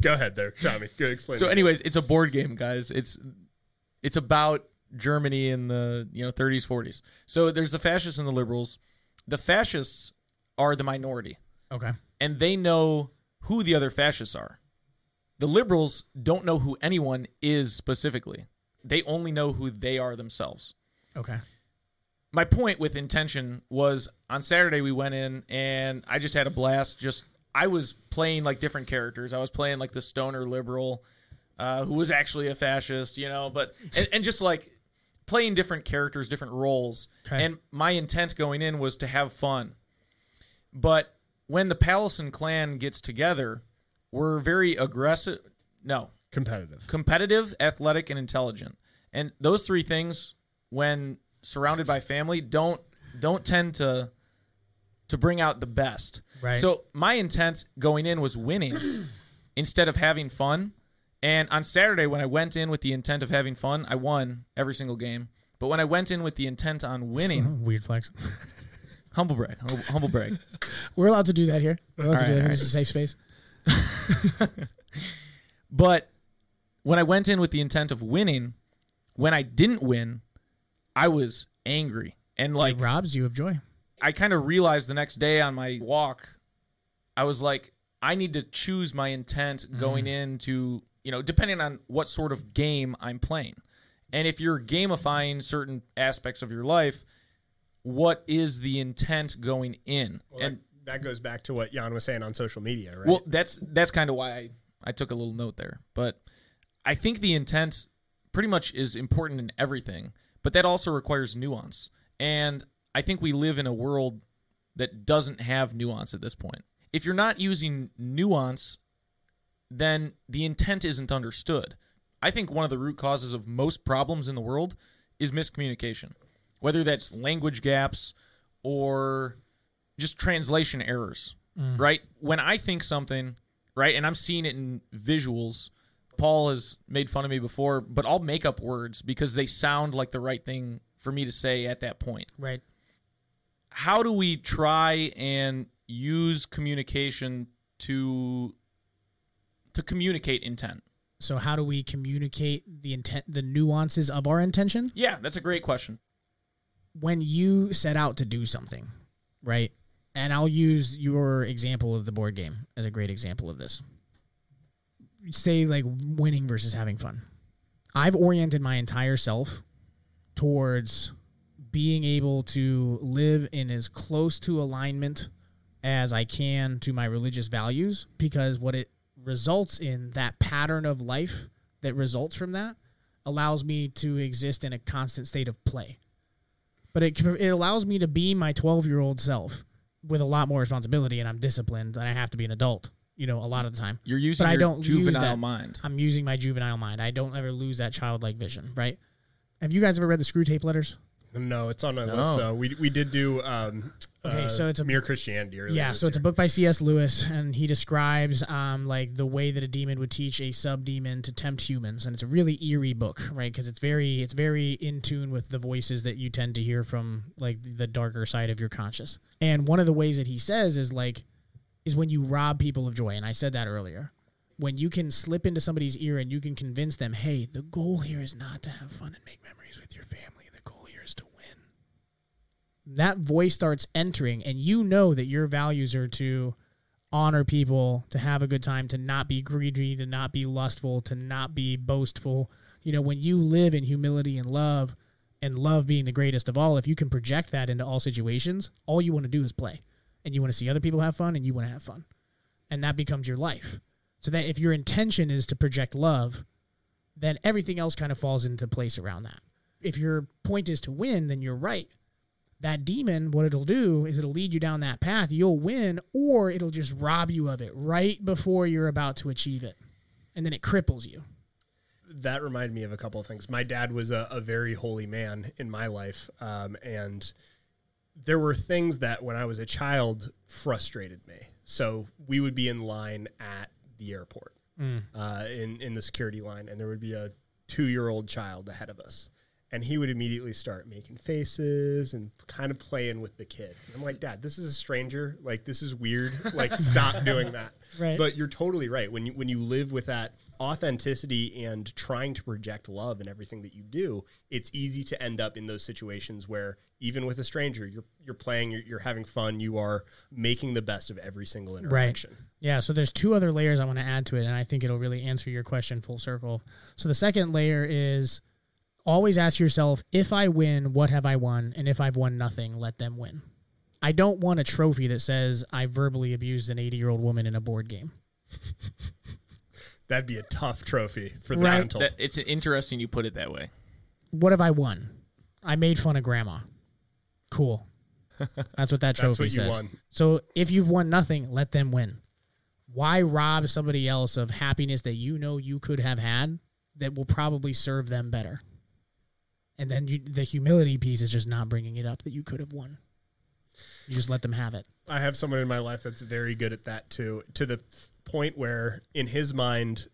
Go ahead there, Tommy. Good explain. so. that. Anyways, it's a board game, guys. It's it's about Germany in the you know 30s 40s. So there's the fascists and the liberals. The fascists are the minority Okay. and they know who the other fascists are. The liberals don't know who anyone is specifically. They only know who they are themselves. Okay. My point with intention was on Saturday we went in and I just had a blast. Just I was playing like different characters. I was playing like the stoner liberal, uh, who was actually a fascist, you know, but and, and just like playing different characters, different roles. Okay. And my intent going in was to have fun. But when the Palison clan gets together, we're very aggressive. No, Competitive. competitive, athletic, and intelligent. And those three things, when surrounded by family, don't don't tend to to bring out the best. Right. So my intent going in was winning (clears throat) instead of having fun. And on Saturday, when I went in with the intent of having fun, I won every single game. But when I went in with the intent on (laughs) winning, Weird flex. humble brag, humble, humble brag. (laughs) We're allowed to do that here. We're allowed to All do that. all This is a safe space. (laughs) But when I went in with the intent of winning, when I didn't win, I was angry. And like it robs you of joy. I kind of realized the next day on my walk, I was like, I need to choose my intent going mm. into, you know, depending on what sort of game I'm playing. And if you're gamifying certain aspects of your life, what is the intent going in? Well, and that, that goes back to what Jan was saying on social media, right? well, that's that's kind of why I, I took a little note there. But I think the intent pretty much is important in everything, but that also requires nuance. And I think we live in a world that doesn't have nuance at this point. If you're not using nuance, then the intent isn't understood. I think one of the root causes of most problems in the world is miscommunication, whether that's language gaps or just translation errors, mm. right? When I think something, right, and I'm seeing it in visuals, Paul has made fun of me before, but I'll make up words because they sound like the right thing for me to say at that point. Right. How do we try and use communication to to communicate intent? So how do we communicate the intent, the nuances of our intention? Yeah, that's a great question. when you set out to do something, right? And I'll use your example of the board game as a great example of this. Say like winning versus having fun. I've oriented my entire self towards being able to live in as close to alignment as I can to my religious values because what it results in that pattern of life that results from that allows me to exist in a constant state of play but it it allows me to be my 12 year old self with a lot more responsibility and I'm disciplined and I have to be an adult you know a lot of the time You're using But I don't use juvenile that. mind. I'm using my juvenile mind I don't ever lose that childlike vision right have you guys ever read the Screwtape Letters no, it's on my No. list. So we we did do um Okay, uh, so it's a- mere Christianity. earlier yeah this so it's a book by cs lewis and he describes um like the way that a demon would teach a sub-demon to tempt humans and it's a really eerie book right because it's very it's very in tune with the voices that you tend to hear from like the darker side of your conscious and one of the ways that he says is like is when you rob people of joy and i said that earlier. When you can slip into somebody's ear and you can convince them hey the goal here is not to have fun and make memories with your family. The goal here is to win. That voice starts entering and you know that your values are to honor people to have a good time to not be greedy to not be lustful to not be boastful. You know when you live in humility and love and love being the greatest of all if you can project that into all situations all you want to do is play and you want to see other people have fun and you want to have fun and that becomes your life so that if your intention is to project love then everything else kind of falls into place around that if your point is to win then you're right that demon, what it'll do is it'll lead you down that path. You'll win, or it'll just rob you of it right before you're about to achieve it. And then it cripples you. that reminded me of a couple of things. My dad was a, a very holy man in my life, um, and there were things that when I was a child frustrated me. So we would be in line at the airport, uh, in in the security line, and there would be a two year old child ahead of us, and he would immediately start making faces and kind of playing with the kid. I'm like, Dad, this is a stranger. Like, this is weird. Like, stop doing that. (laughs) Right. But you're totally right. When you when you live with that authenticity and trying to project love in everything that you do, it's easy to end up in those situations where even with a stranger, you're you're playing, you're, you're having fun, you are making the best of every single interaction. Yeah, so there's two other layers I want to add to it, and I think it'll really answer your question full circle. So the second layer is always ask yourself, if I win, what have I won? And if I've won nothing, let them win. I don't want a trophy that says I verbally abused an 80 year old woman in a board game. (laughs) That'd be a tough trophy for the Right. mental. That, it's interesting you put it that way. What have I won? I made fun of grandma. Cool. That's what that (laughs) That's trophy what you says. won. So if you've won nothing, let them win. Why rob somebody else of happiness that you know you could have had that will probably serve them better? And then you, the humility piece is just not bringing it up that you could have won. You just let them have it. I have someone in my life that's very good at that too, to the f- point where in his mind,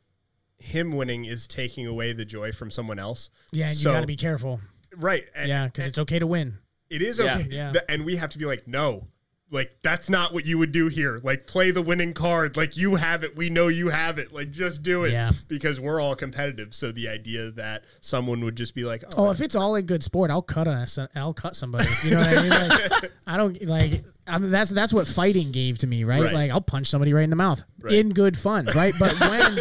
him winning is taking away the joy from someone else. Yeah, and So- you got to be careful. Right. And Yeah, because it's okay to win. it is okay. Yeah. Th- And we have to be like, no, like that's not what you would do here. Like play the winning card. Like you have it. We know you have it. Like just do it. Yeah. Because we're all competitive. So the idea that someone would just be like, Oh, oh, if it's all in good sport, I'll cut on a, I'll cut somebody. You know what I mean? Like, (laughs) I don't like. I mean, that's that's what fighting gave to me, right? Right. Like I'll punch somebody right in the mouth Right. in good fun, right? But when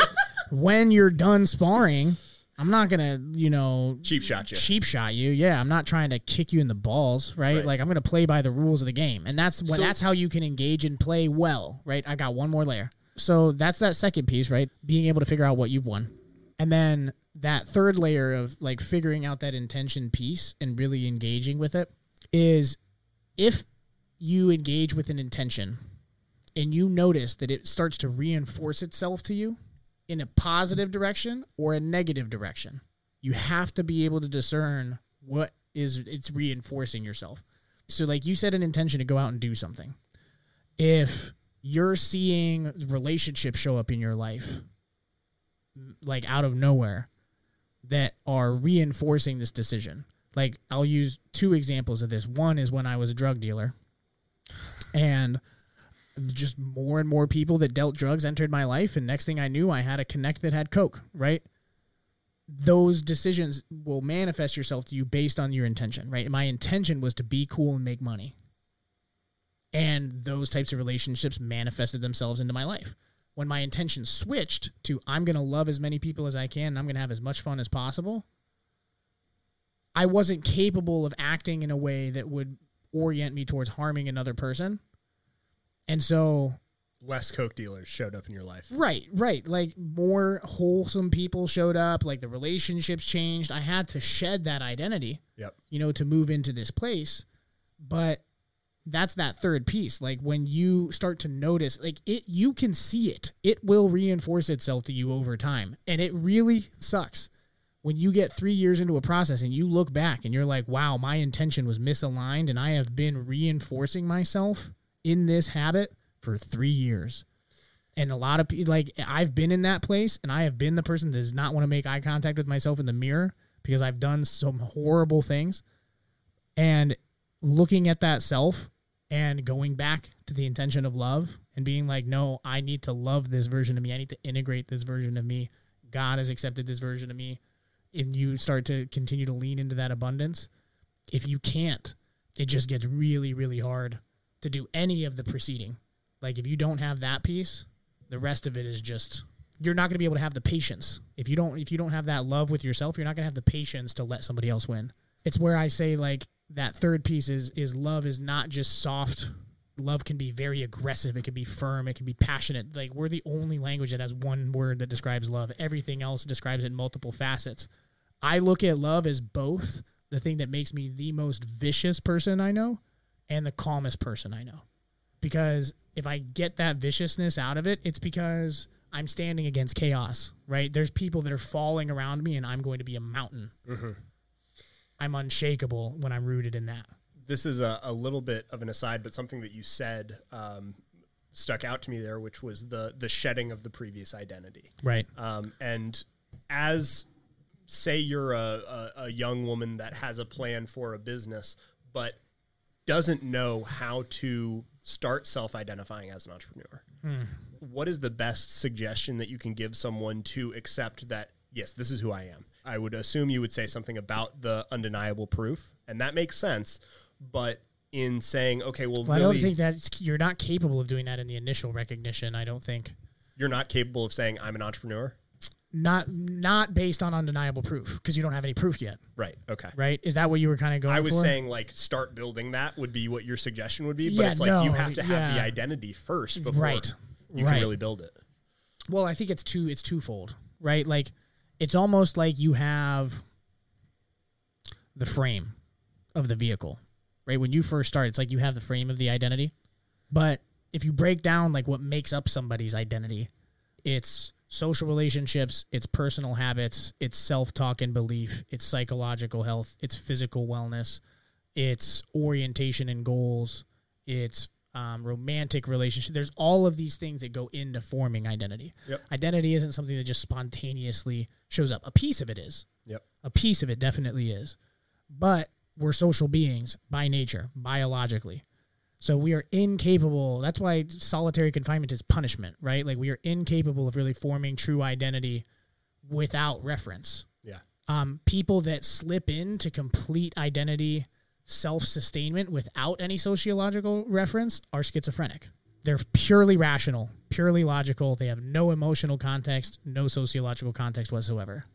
(laughs) when you're done sparring, I'm not gonna, you know, cheap shot you. cheap shot you. Yeah, I'm not trying to kick you in the balls, right? Right. Like I'm gonna play by the rules of the game, and that's when So- that's how you can engage and play well, right? I got one more layer. So that's that second piece, right? Being able to figure out what you've won, and then that third layer of like figuring out that intention piece and really engaging with it is if you engage with an intention and you notice that it starts to reinforce itself to you in a positive direction or a negative direction. You have to be able to discern what is it's reinforcing yourself. So like you set an intention to go out and do something. If you're seeing relationships show up in your life like out of nowhere that are reinforcing this decision. Like i'll use two examples of this. One is when i was a drug dealer and just more and more people that dealt drugs entered my life and next thing i knew i had a connect that had coke right? Those decisions will manifest yourself to you based on your intention right? My intention was to be cool and make money. And those types of relationships manifested themselves into my life. When my intention switched to i'm going to love as many people as i can and i'm going to have as much fun as possible i wasn't capable of acting in a way that would orient me towards harming another person and so Less coke dealers showed up in your life. Right, right. Like more wholesome people showed up, like the relationships changed. I had to shed that identity, Yep. you know, to move into this place. But that's that third piece. Like when you start to notice, like it, you can see it. It will reinforce itself to you over time. And it really sucks when you get three years into a process and you look back and you're like, wow, my intention was misaligned and I have been reinforcing myself in this habit for three years. And a lot of people, like, I've been in that place and I have been the person that does not want to make eye contact with myself in the mirror because I've done some horrible things. And looking at that self and going back to the intention of love and being like, no, I need to love this version of me. I need to integrate this version of me. God has accepted this version of me. And you start to continue to lean into that abundance. If you can't, it just gets really, really hard to do any of the preceding. Like if you don't have that piece, the rest of it is just you're not going to be able to have the patience. If you don't if you don't have that love with yourself, you're not going to have the patience to let somebody else win. It's where I say like that third piece is is love is not just soft. Love can be very aggressive, it can be firm, it can be passionate. Like we're the only language that has one word that describes love. Everything else describes it in multiple facets. I look at love as both the thing that makes me the most vicious person I know and the calmest person I know because if I get that viciousness out of it, it's because I'm standing against chaos, right? There's people that are falling around me, and I'm going to be a mountain. Mhm. I'm unshakable when I'm rooted in that. This is a, a little bit of an aside, but something that you said um, stuck out to me there, which was the the shedding of the previous identity. Right. Um, and as say you're a, a, a young woman that has a plan for a business, but doesn't know how to start self identifying as an entrepreneur. Hmm. What is the best suggestion that you can give someone to accept that, yes, this is who I am? I would assume you would say something about the undeniable proof, and that makes sense. But in saying, okay, well, Well, I don't think that you're not capable of doing that in the initial recognition. I don't think you're not capable of saying I'm an entrepreneur. Not not based on undeniable proof because you don't have any proof yet, Right. Okay. right? Is that what you were kind of going? I was for? saying like start building that would be what your suggestion would be, but Yeah, it's like you no, have to have the yeah. identity first before right, you right. can really build it. Well, I think it's two. It's twofold, right? Like it's almost like you have the frame of the vehicle, right? When you first start, it's like you have the frame of the identity, but if you break down like what makes up somebody's identity, it's social relationships, it's personal habits, it's self-talk and belief, it's psychological health, it's physical wellness, it's orientation and goals, it's um, romantic relationship. There's all of these things that go into forming identity. Yep. Identity isn't something that just spontaneously shows up. A piece of it is. Yep. A piece of it definitely is. But we're social beings by nature, biologically. So we are incapable. That's why solitary confinement is punishment, right? Like we are incapable of really forming true identity without reference. Yeah. Um, people that slip into complete identity self sustainment without any sociological reference are schizophrenic. They're purely rational, purely logical. They have no emotional context, no sociological context whatsoever.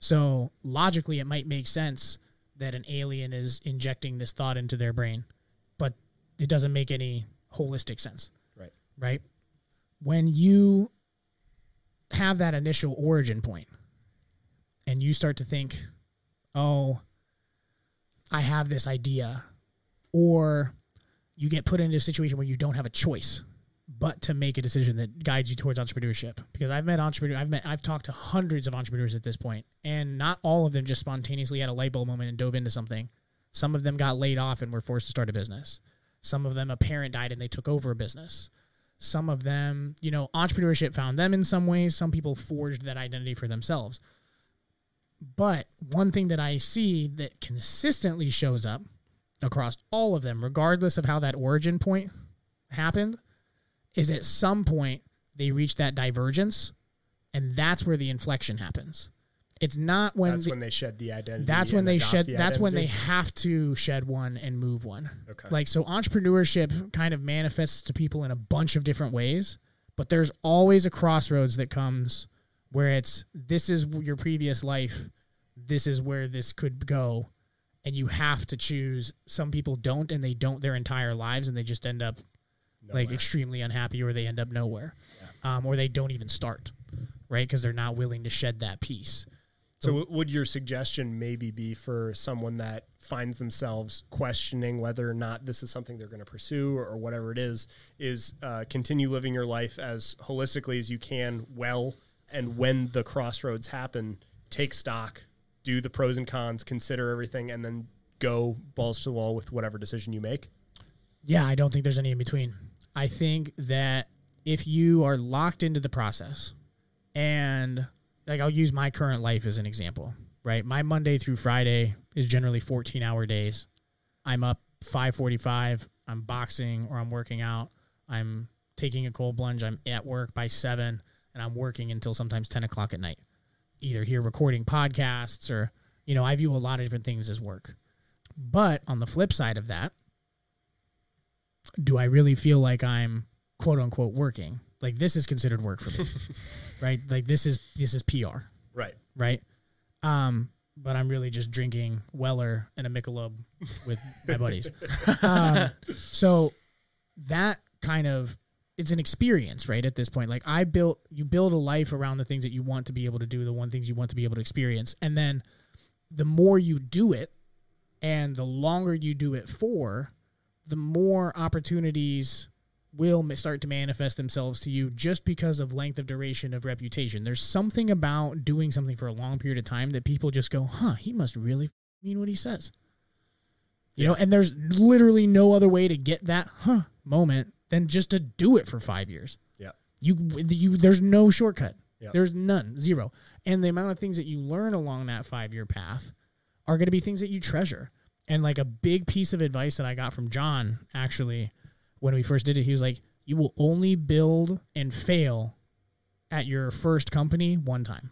So logically, it might make sense that an alien is injecting this thought into their brain, it doesn't make any holistic sense. Right. Right. When you have that initial origin point and you start to think, oh, I have this idea, or you get put into a situation where you don't have a choice but to make a decision that guides you towards entrepreneurship. Because I've met entrepreneurs, I've met, I've talked to hundreds of entrepreneurs at this point, and not all of them just spontaneously had a light bulb moment and dove into something. Some of them got laid off and were forced to start a business. Some of them, a parent died and they took over a business. Some of them, you know, entrepreneurship found them in some ways. Some people forged that identity for themselves. But one thing that I see that consistently shows up across all of them, regardless of how that origin point happened, is at some point they reach that divergence, and that's where the inflection happens. It's not when that's the- when they shed the identity. that's when they shed the that's when they have to shed one and move one. Okay. like so entrepreneurship kind of manifests to people in a bunch of different ways but there's always a crossroads that comes where it's this is your previous life this is where this could go and you have to choose. Some people don't and they don't their entire lives and they just end up like extremely unhappy or they end up nowhere um, or they don't even start right? Because they're not willing to shed that piece So, would your suggestion maybe be for someone that finds themselves questioning whether or not this is something they're going to pursue or, whatever it is, is uh, continue living your life as holistically as you can, well, and when the crossroads happen, take stock, do the pros and cons, consider everything, and then go balls to the wall with whatever decision you make? Yeah, I don't think there's any in between. I think that if you are locked into the process and like I'll use my current life as an example, right? My Monday through Friday is generally 14 hour days. I'm up 5:45, I'm boxing or I'm working out. I'm taking a cold plunge. I'm at work by 7 and I'm working until sometimes 10 o'clock at night. Either here recording podcasts or you know, I view a lot of different things as work. But on the flip side of that, do I really feel like I'm quote unquote working? Like this is considered work for me, (laughs) right? Like this is this is PR, Right. right? Um, but I'm really just drinking Weller and a Michelob with my buddies. (laughs) Um, so that kind of it's an experience, right? At this point, like I built, you build a life around the things that you want to be able to do, the one things you want to be able to experience, and then the more you do it, and the longer you do it for, the more opportunities will start to manifest themselves to you just because of length of duration of reputation. There's something about doing something for a long period of time that people just go, "Huh, he must really mean what he says." You know, and there's literally no other way to get that huh moment than just to do it for 5 years. Yeah. You you there's no shortcut. Yep. There's none, zero. And the amount of things that you learn along that five year path are going to be things that you treasure. And like a big piece of advice that I got from John actually when we first did it, he was like, You will only build and fail at your first company one time.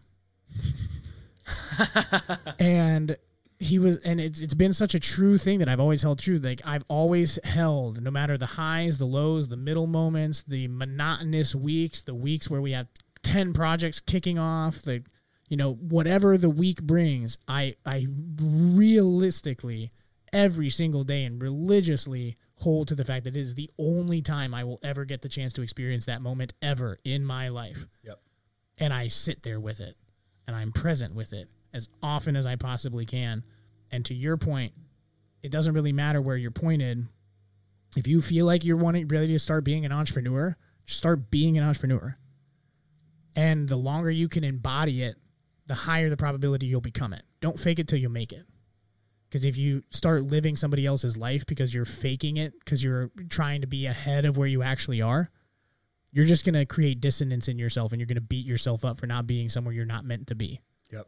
(laughs) and he was and it's it's been such a true thing that I've always held true. Like I've always held, no matter the highs, the lows, the middle moments, the monotonous weeks, the weeks where we have ten projects kicking off, the you know, whatever the week brings, I I realistically every single day and religiously hold to the fact that it is the only time I will ever get the chance to experience that moment ever in my life. Yep. And I sit there with it and I'm present with it as often as I possibly can. And to your point, it doesn't really matter where you're pointed. If you feel like you're wanting ready to start being an entrepreneur, just start being an entrepreneur. And the longer you can embody it, the higher the probability you'll become it. Don't fake it till you make it. Because if you start living somebody else's life because you're faking it, because you're trying to be ahead of where you actually are, you're just going to create dissonance in yourself and you're going to beat yourself up for not being somewhere you're not meant to be. Yep.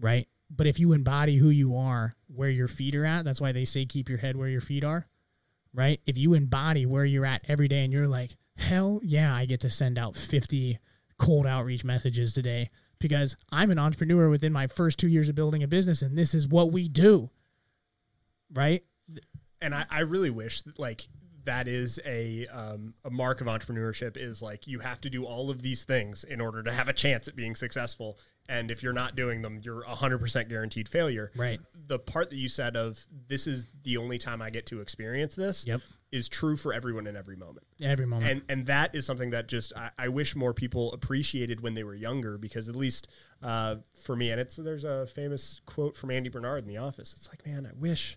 Right. But if you embody who you are, where your feet are at, that's why they say keep your head where your feet are. Right. If you embody where you're at every day and you're like, hell yeah, I get to send out 50 cold outreach messages today because I'm an entrepreneur within my first two years of building a business and this is what we do. Right. and I, I really wish that, like that is a um, a mark of entrepreneurship is like you have to do all of these things in order to have a chance at being successful and if you're not doing them you're 100% guaranteed failure Right. the part that you said of this is the only time i get to experience this Yep. is true for everyone in every moment Every moment. and and that is something that just I, I wish more people appreciated when they were younger because at least uh, for me and it's there's a famous quote from Andy Bernard in The Office. It's like, man, I wish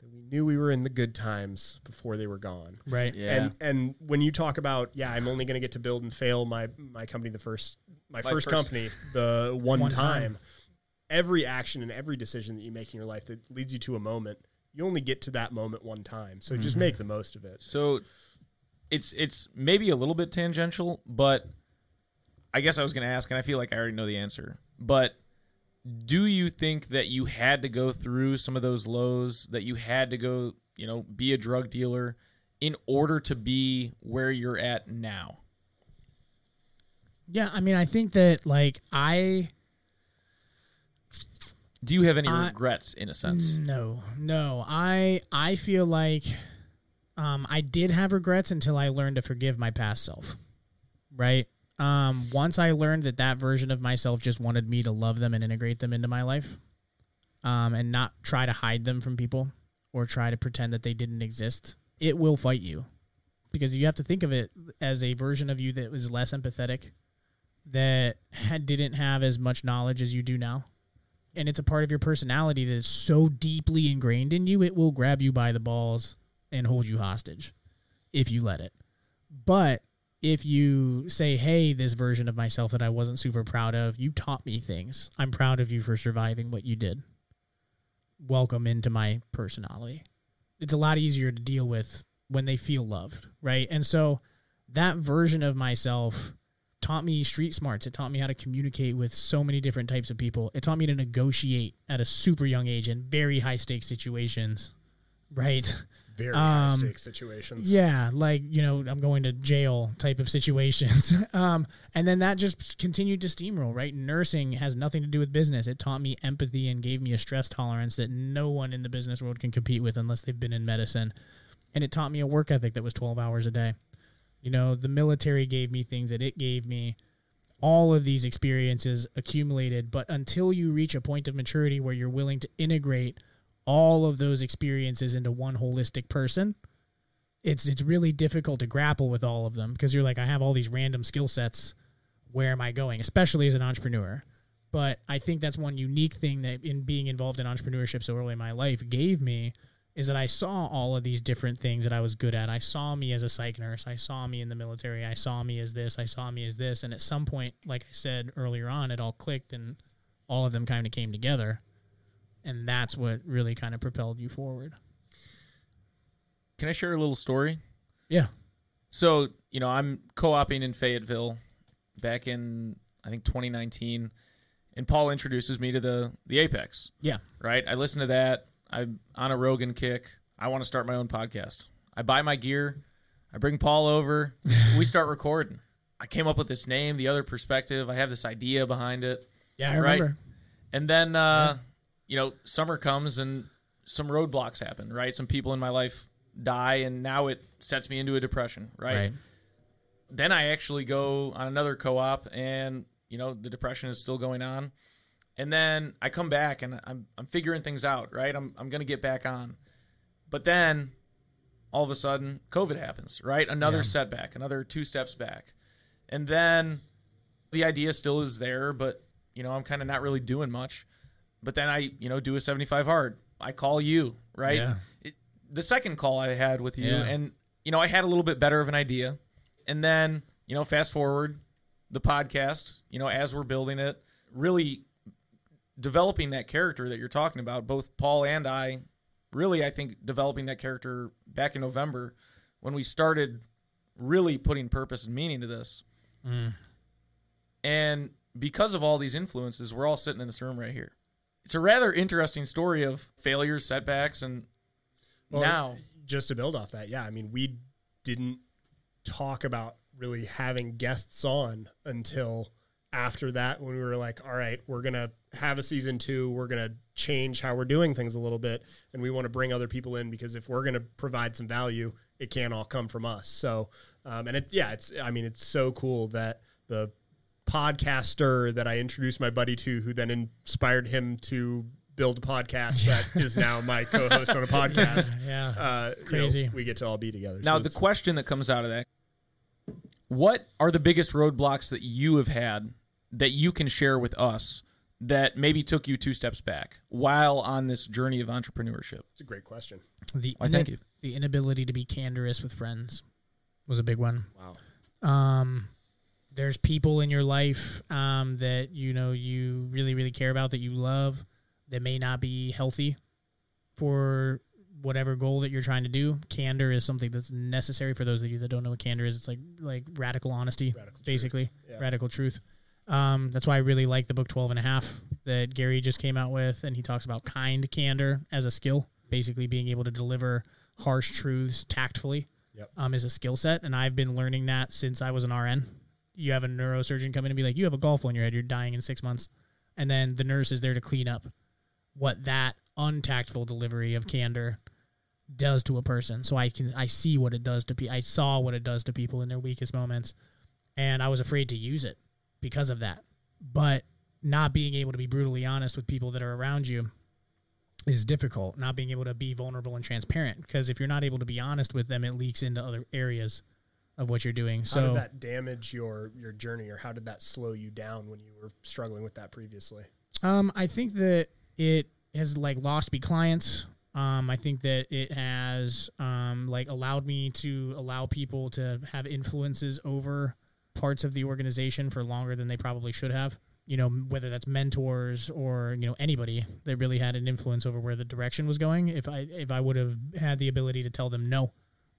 that we knew we were in the good times before they were gone. right. Yeah. And and when you talk about yeah, I'm only going to get to build and fail my my company the first my, My first, first- company (laughs) the one, One time. time. Every action and every decision that you make in your life that leads you to a moment, you only get to that moment one time. So just Mhm. make the most of it. So it's it's maybe a little bit tangential, but I guess I was going to ask, and I feel like I already know the answer. But do you think that you had to go through some of those lows, that you had to go, you know, be a drug dealer in order to be where you're at now? Yeah. I mean, I think that like I. Do you have any I- regrets in a sense? No, no. I I feel like um, I did have regrets until I learned to forgive my past self. Right. Um, once I learned that that version of myself just wanted me to love them and integrate them into my life, um, and not try to hide them from people or try to pretend that they didn't exist, it will fight you because you have to think of it as a version of you that was less empathetic, that had, didn't have as much knowledge as you do now and it's a part of your personality that is so deeply ingrained in you, it will grab you by the balls and hold you hostage if you let it. But if you say, hey, this version of myself that I wasn't super proud of, you taught me things. I'm proud of you for surviving what you did. Welcome into my personality. It's a lot easier to deal with when they feel loved, right? And so that version of myself taught me street smarts. It taught me how to communicate with so many different types of people. It taught me to negotiate at a super young age in very high stakes situations. Right. Very high Um, stakes situations. Yeah, like, you know, I'm going to jail type of situations. (laughs) um, and then that just continued to steamroll, right? Nursing has nothing to do with business. It taught me empathy and gave me a stress tolerance that no one in the business world can compete with unless they've been in medicine. And it taught me a work ethic that was 12 hours a day. You know, the military gave me things that it gave me. All of these experiences accumulated, but until you reach a point of maturity where you're willing to integrate all of those experiences into one holistic person, it's it's really difficult to grapple with all of them because you're like, I have all these random skill sets. Where am I going? Especially as an entrepreneur. But I think that's one unique thing that in being involved in entrepreneurship so early in my life gave me is that I saw all of these different things that I was good at. I saw me as a psych nurse. I saw me in the military. I saw me as this. I saw me as this. And at some point, like I said earlier on, it all clicked and all of them kind of came together. And that's what really kind of propelled you forward. Can I share a little story? Yeah. So, you know, I'm co oping in Fayetteville back in I think 2019, and Paul introduces me to the the Apex. Yeah. Right. I listen to that. I'm on a Rogan kick. I want to start my own podcast. I buy my gear. I bring Paul over. (laughs) we start recording. I came up with this name, the other perspective. I have this idea behind it. Yeah, I Right. remember. And then, uh, you know, summer comes and some roadblocks happen, right? Some people in my life die, and now it sets me into a depression, right? Right. Then I actually go on another co op, and, you know, the depression is still going on. And then I come back and I'm, I'm figuring things out, right? I'm, I'm going to get back on. But then all of a sudden, COVID happens, right? Another Yeah. setback, another two steps back. And then the idea still is there, but you know, I'm kind of not really doing much. But then I, you know, do a 75 hard. I call you, right? Yeah. It, the second call I had with you, Yeah. and you know, I had a little bit better of an idea. And then, you know, fast forward the podcast, you know, as we're building it, really developing that character that you're talking about, both Paul and I, really, I think developing that character back in November when we started really putting purpose and meaning to this. Mm. And because of all these influences, we're all sitting in this room right here. It's a rather interesting story of failures, setbacks, and Well, now just to build off that, yeah, I mean, we didn't talk about really having guests on until after that when we were like, all right, we're going to have a season two. We're going to change how we're doing things a little bit. And we want to bring other people in because if we're going to provide some value, it can't all come from us. So, um, and it, yeah, it's, I mean, it's so cool that the podcaster that I introduced my buddy to, who then inspired him to build a podcast that is now my co-host on a (laughs) podcast yeah. uh, you know, Crazy. we get to all be together. Now, So the question that comes out of that what are the biggest roadblocks that you have had that you can share with us that maybe took you two steps back while on this journey of entrepreneurship? it's a great question. The Why, thank you. the inability to be candorous with friends was a big one. Wow. Um, there's people in your life um, that you know you really really care about that you love that may not be healthy for whatever goal that you're trying to do. Candor is something that's necessary for those of you that don't know what candor is. It's like like radical honesty, Radical basically truth. Yeah. radical truth. Um, that's why I really like the book 12 and a half that Gary just came out with. And he talks about kind candor as a skill, basically being able to deliver harsh truths tactfully Yep. um, is a skill set. And I've been learning that since I was an RN. You have a neurosurgeon come in and be like, you have a golf ball in your head, you're dying in six months. And then the nurse is there to clean up what that untactful delivery of candor does to a person. So I can I see what it does to people. I saw what it does to people in their weakest moments, and I was afraid to use it because of that. But not being able to be brutally honest with people that are around you is difficult. Not being able to be vulnerable and transparent because if you're not able to be honest with them, it leaks into other areas of what you're doing. How So did that damage your your journey, or how did that slow you down when you were struggling with that previously? Um, I think that it has like lost me clients. Um, I think that it has um, like allowed me to allow people to have influences over parts of the organization for longer than they probably should have. You know, whether that's mentors or you know anybody that really had an influence over where the direction was going. If I if I would have had the ability to tell them no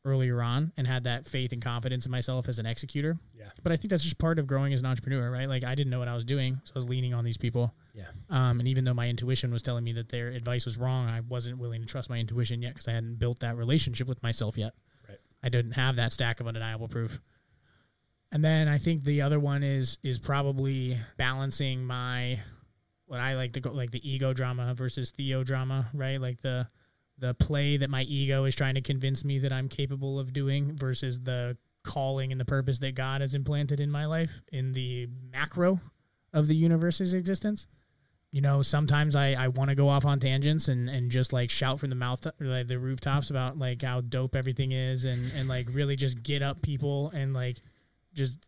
earlier on and had that faith and confidence in myself as an executor. Yeah. But I think that's just part of growing as an entrepreneur, right? Like I didn't know what I was doing, so I was leaning on these people. Yeah. Um, and even though my intuition was telling me that their advice was wrong, I wasn't willing to trust my intuition yet because I hadn't built that relationship with myself yet. Right. I didn't have that stack of undeniable proof. And then I think the other one is is probably balancing my what I like to go like the ego drama versus theo drama, right? Like the the play that my ego is trying to convince me that I'm capable of doing versus the calling and the purpose that God has implanted in my life in the macro of the universe's existence. You know, sometimes I, I want to go off on tangents and, and just like shout from the mouth like the rooftops about like how dope everything is and, and like really just get up people and like just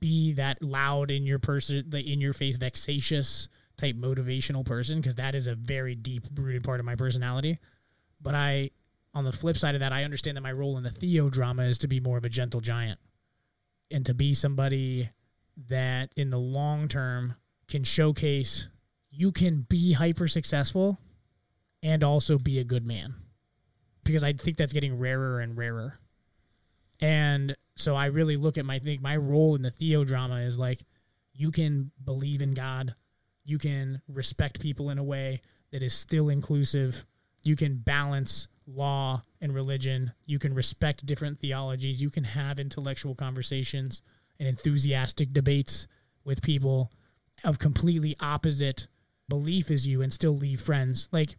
be that loud in your person like in your face vexatious type motivational person because that is a very deep rooted part of my personality. But I on the flip side of that, I understand that my role in the Theo drama is to be more of a gentle giant and to be somebody that in the long term can showcase you can be hyper successful and also be a good man. Because I think that's getting rarer and rarer. And so I really look at my think my role in the Theo drama is like you can believe in God, you can respect people in a way that is still inclusive, you can balance law and religion, you can respect different theologies, you can have intellectual conversations and enthusiastic debates with people of completely opposite belief as you and still leave friends. Like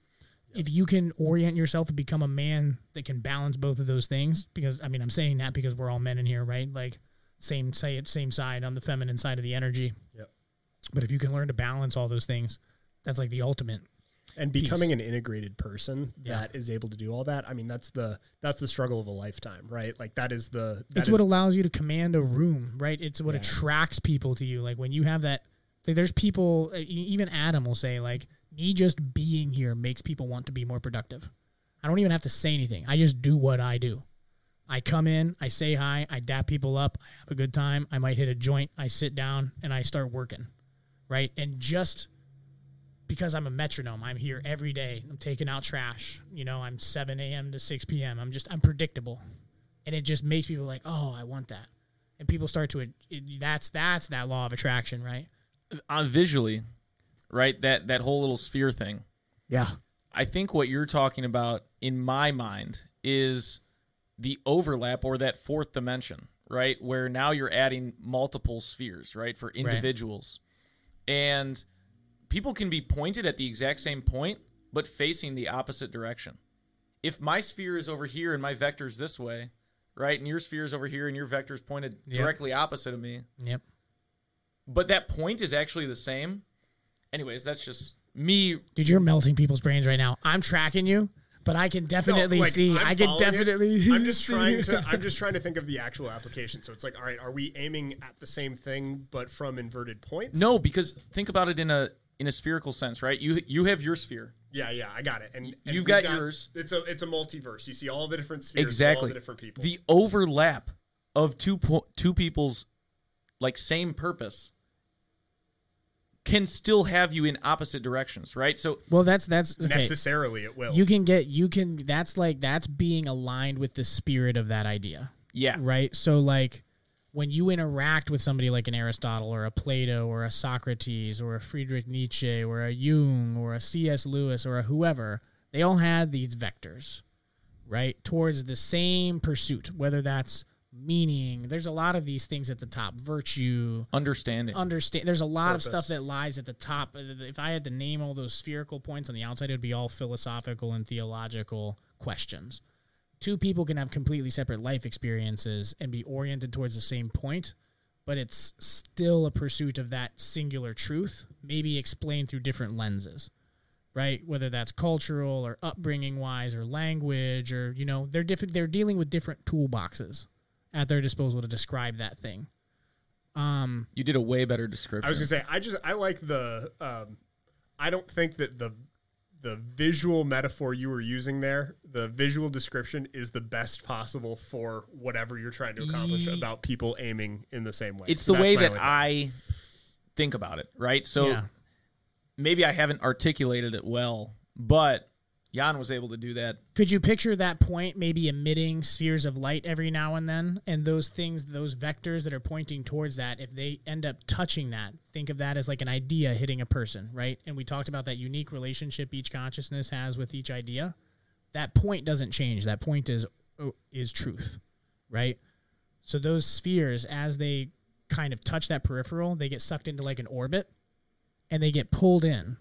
if you can orient yourself and become a man that can balance both of those things, because I mean I'm saying that because we're all men in here, right? Like same say it same side on the feminine side of the energy. Yep. But if you can learn to balance all those things, that's like the ultimate. And becoming an integrated person Yeah. that is able to do all that i mean that's the that's the struggle of a lifetime right like that is the that it's is- what allows you to command a room, right? It's what Yeah. attracts people to you. Like when you have that, like there's people, even Adam will say, like, me just being here makes people want to be more productive. I don't even have to say anything. I just do what I do. I come in, I say hi, I dap people up, I have a good time. I might hit a joint, I sit down, and I start working, right? And just because I'm a metronome, I'm here every day. I'm taking out trash. You know, I'm 7 a.m. to 6 p.m. I'm just, I'm predictable and it just makes people like, oh, I want that, and people start to. It, that's that's that law of attraction, right? Uh, visually, right? That that whole little sphere thing. Yeah, I think what you're talking about in my mind is the overlap or that fourth dimension, right? Where now you're adding multiple spheres, right, for individuals. And people can be pointed at the exact same point, but facing the opposite direction. If my sphere is over here and my vector is this way, right, and your sphere is over here and your vector is pointed Yep. directly opposite of me, Yep. but that point is actually the same. Anyways, that's just me Dude, you're melting people's brains right now. I'm tracking you, but I can definitely No, like, see. I'm I can following it. definitely. I'm just (laughs) trying to. I'm just trying to think of the actual application. So it's like, all right, are we aiming at the same thing but from inverted points? No, because think about it in a in a spherical sense, right? You you have your sphere. Yeah, yeah, I got it. And, and You've we've got yours. It's a it's a multiverse. You see all the different spheres, all Exactly. the different people. The overlap of two po- two people's like same purpose can still have you in opposite directions, right? So Well, that's that's okay. Necessarily, it will. You can get you can. That's like that's being aligned with the spirit of that idea. yeah, right? So like when you interact with somebody like an Aristotle or a Plato or a Socrates or a Friedrich Nietzsche or a Jung or a C.S. Lewis or a whoever, they all had these vectors, right? Towards the same pursuit, whether that's meaning. There's a lot of these things at the top, virtue, understanding. understand there's a lot of stuff that lies at the top if i had to name all those spherical points on the outside it would be all philosophical and theological questions two people can have completely separate life experiences and be oriented towards the same point but it's still a pursuit of that singular truth maybe explained through different lenses right whether that's cultural or upbringing wise or language or you know they're different they're dealing with different toolboxes at their disposal to describe that thing um you did a way better description. I was gonna say, I just I like the. Um, I don't think that the the visual metaphor you were using there, the visual description, is the best possible for whatever you're trying to accomplish Ye- about people aiming in the same way. it's the That's way that. I think about it, right? So yeah maybe I haven't articulated it well, but Jan was able to do that. Could you picture that point maybe emitting spheres of light every now and then? And those things, those vectors that are pointing towards that, if they end up touching that, think of that as like an idea hitting a person, right? And we talked about that unique relationship each consciousness has with each idea. That point doesn't change. That point is oh, is truth, right? So those spheres, as they kind of touch that peripheral, they get sucked into like an orbit, and they get pulled in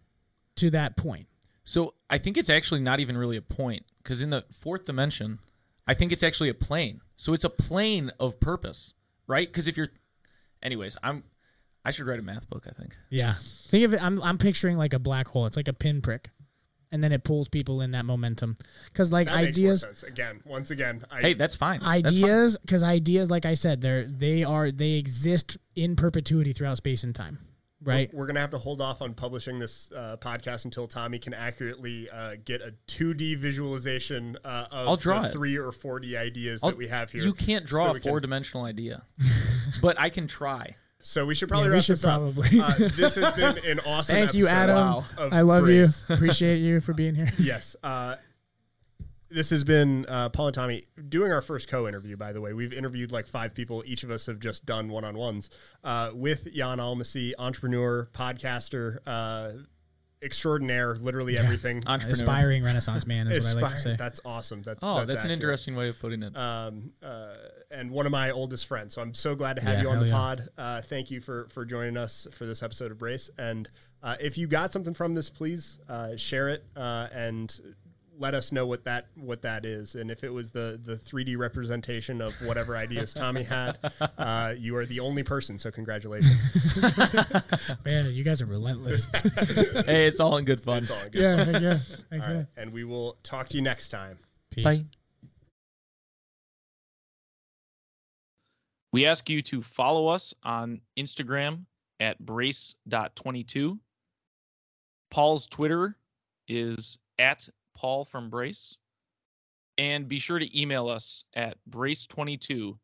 to that point. So I think it's actually not even really a point because in the fourth dimension, I think it's actually a plane. So it's a plane of purpose, right? Because if you're, anyways, I'm, I should write a math book. I think. Yeah. Think of it. I'm I'm picturing like a black hole. It's like a pinprick, and then it pulls people in that momentum. Because like That makes more ideas, sense. Again, once again, I, Hey, that's fine. That's fine. ideas, because ideas, like I said, they're they are they exist in perpetuity throughout space and time, right? We're gonna have to hold off on publishing this uh, podcast until Tommy can accurately uh, get a 2D visualization uh, of I'll draw the it. three or 4D ideas I'll- that we have here. You can't draw we a can- four dimensional idea, (laughs) but I can try. So we should probably Yeah, we wrap should this up. probably. Uh, this has been an (laughs) awesome. Thank you, Adam. Wow. of I love Grace. you. Appreciate you for being here. (laughs) yes. Uh, this has been uh, Paul and Tommy doing our first co-interview. By the way, we've interviewed like five people. Each of us have just done one-on-ones uh, with Jan Almasy, entrepreneur, podcaster, uh, extraordinaire, literally Yeah. everything. Entrepreneur. Aspiring Renaissance man is what I like to say. That's awesome. That's Oh, that's, an interesting way of putting it. Um, uh, and one of my oldest friends. So I'm so glad to have Yeah, you on hell the yeah. pod. Uh, thank you for for joining us for this episode of Brace. And uh, if you got something from this, please uh, share it uh, and let us know what that what that is. And if it was the the 3D representation of whatever ideas Tommy had, uh, you are the only person. So congratulations. (laughs) Man, you guys are relentless. (laughs) hey, it's all in good fun. That's all good. yeah, yeah. Okay. right, and we will talk to you next time. Peace. We ask you to follow us on Instagram at brace.22. Paul's Twitter is at Paul from Brace. And be sure to email us at brace22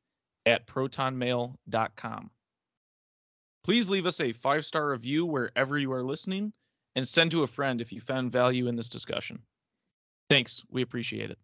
at protonmail.com. Please leave us a five star review wherever you are listening and send to a friend if you found value in this discussion. Thanks. We appreciate it.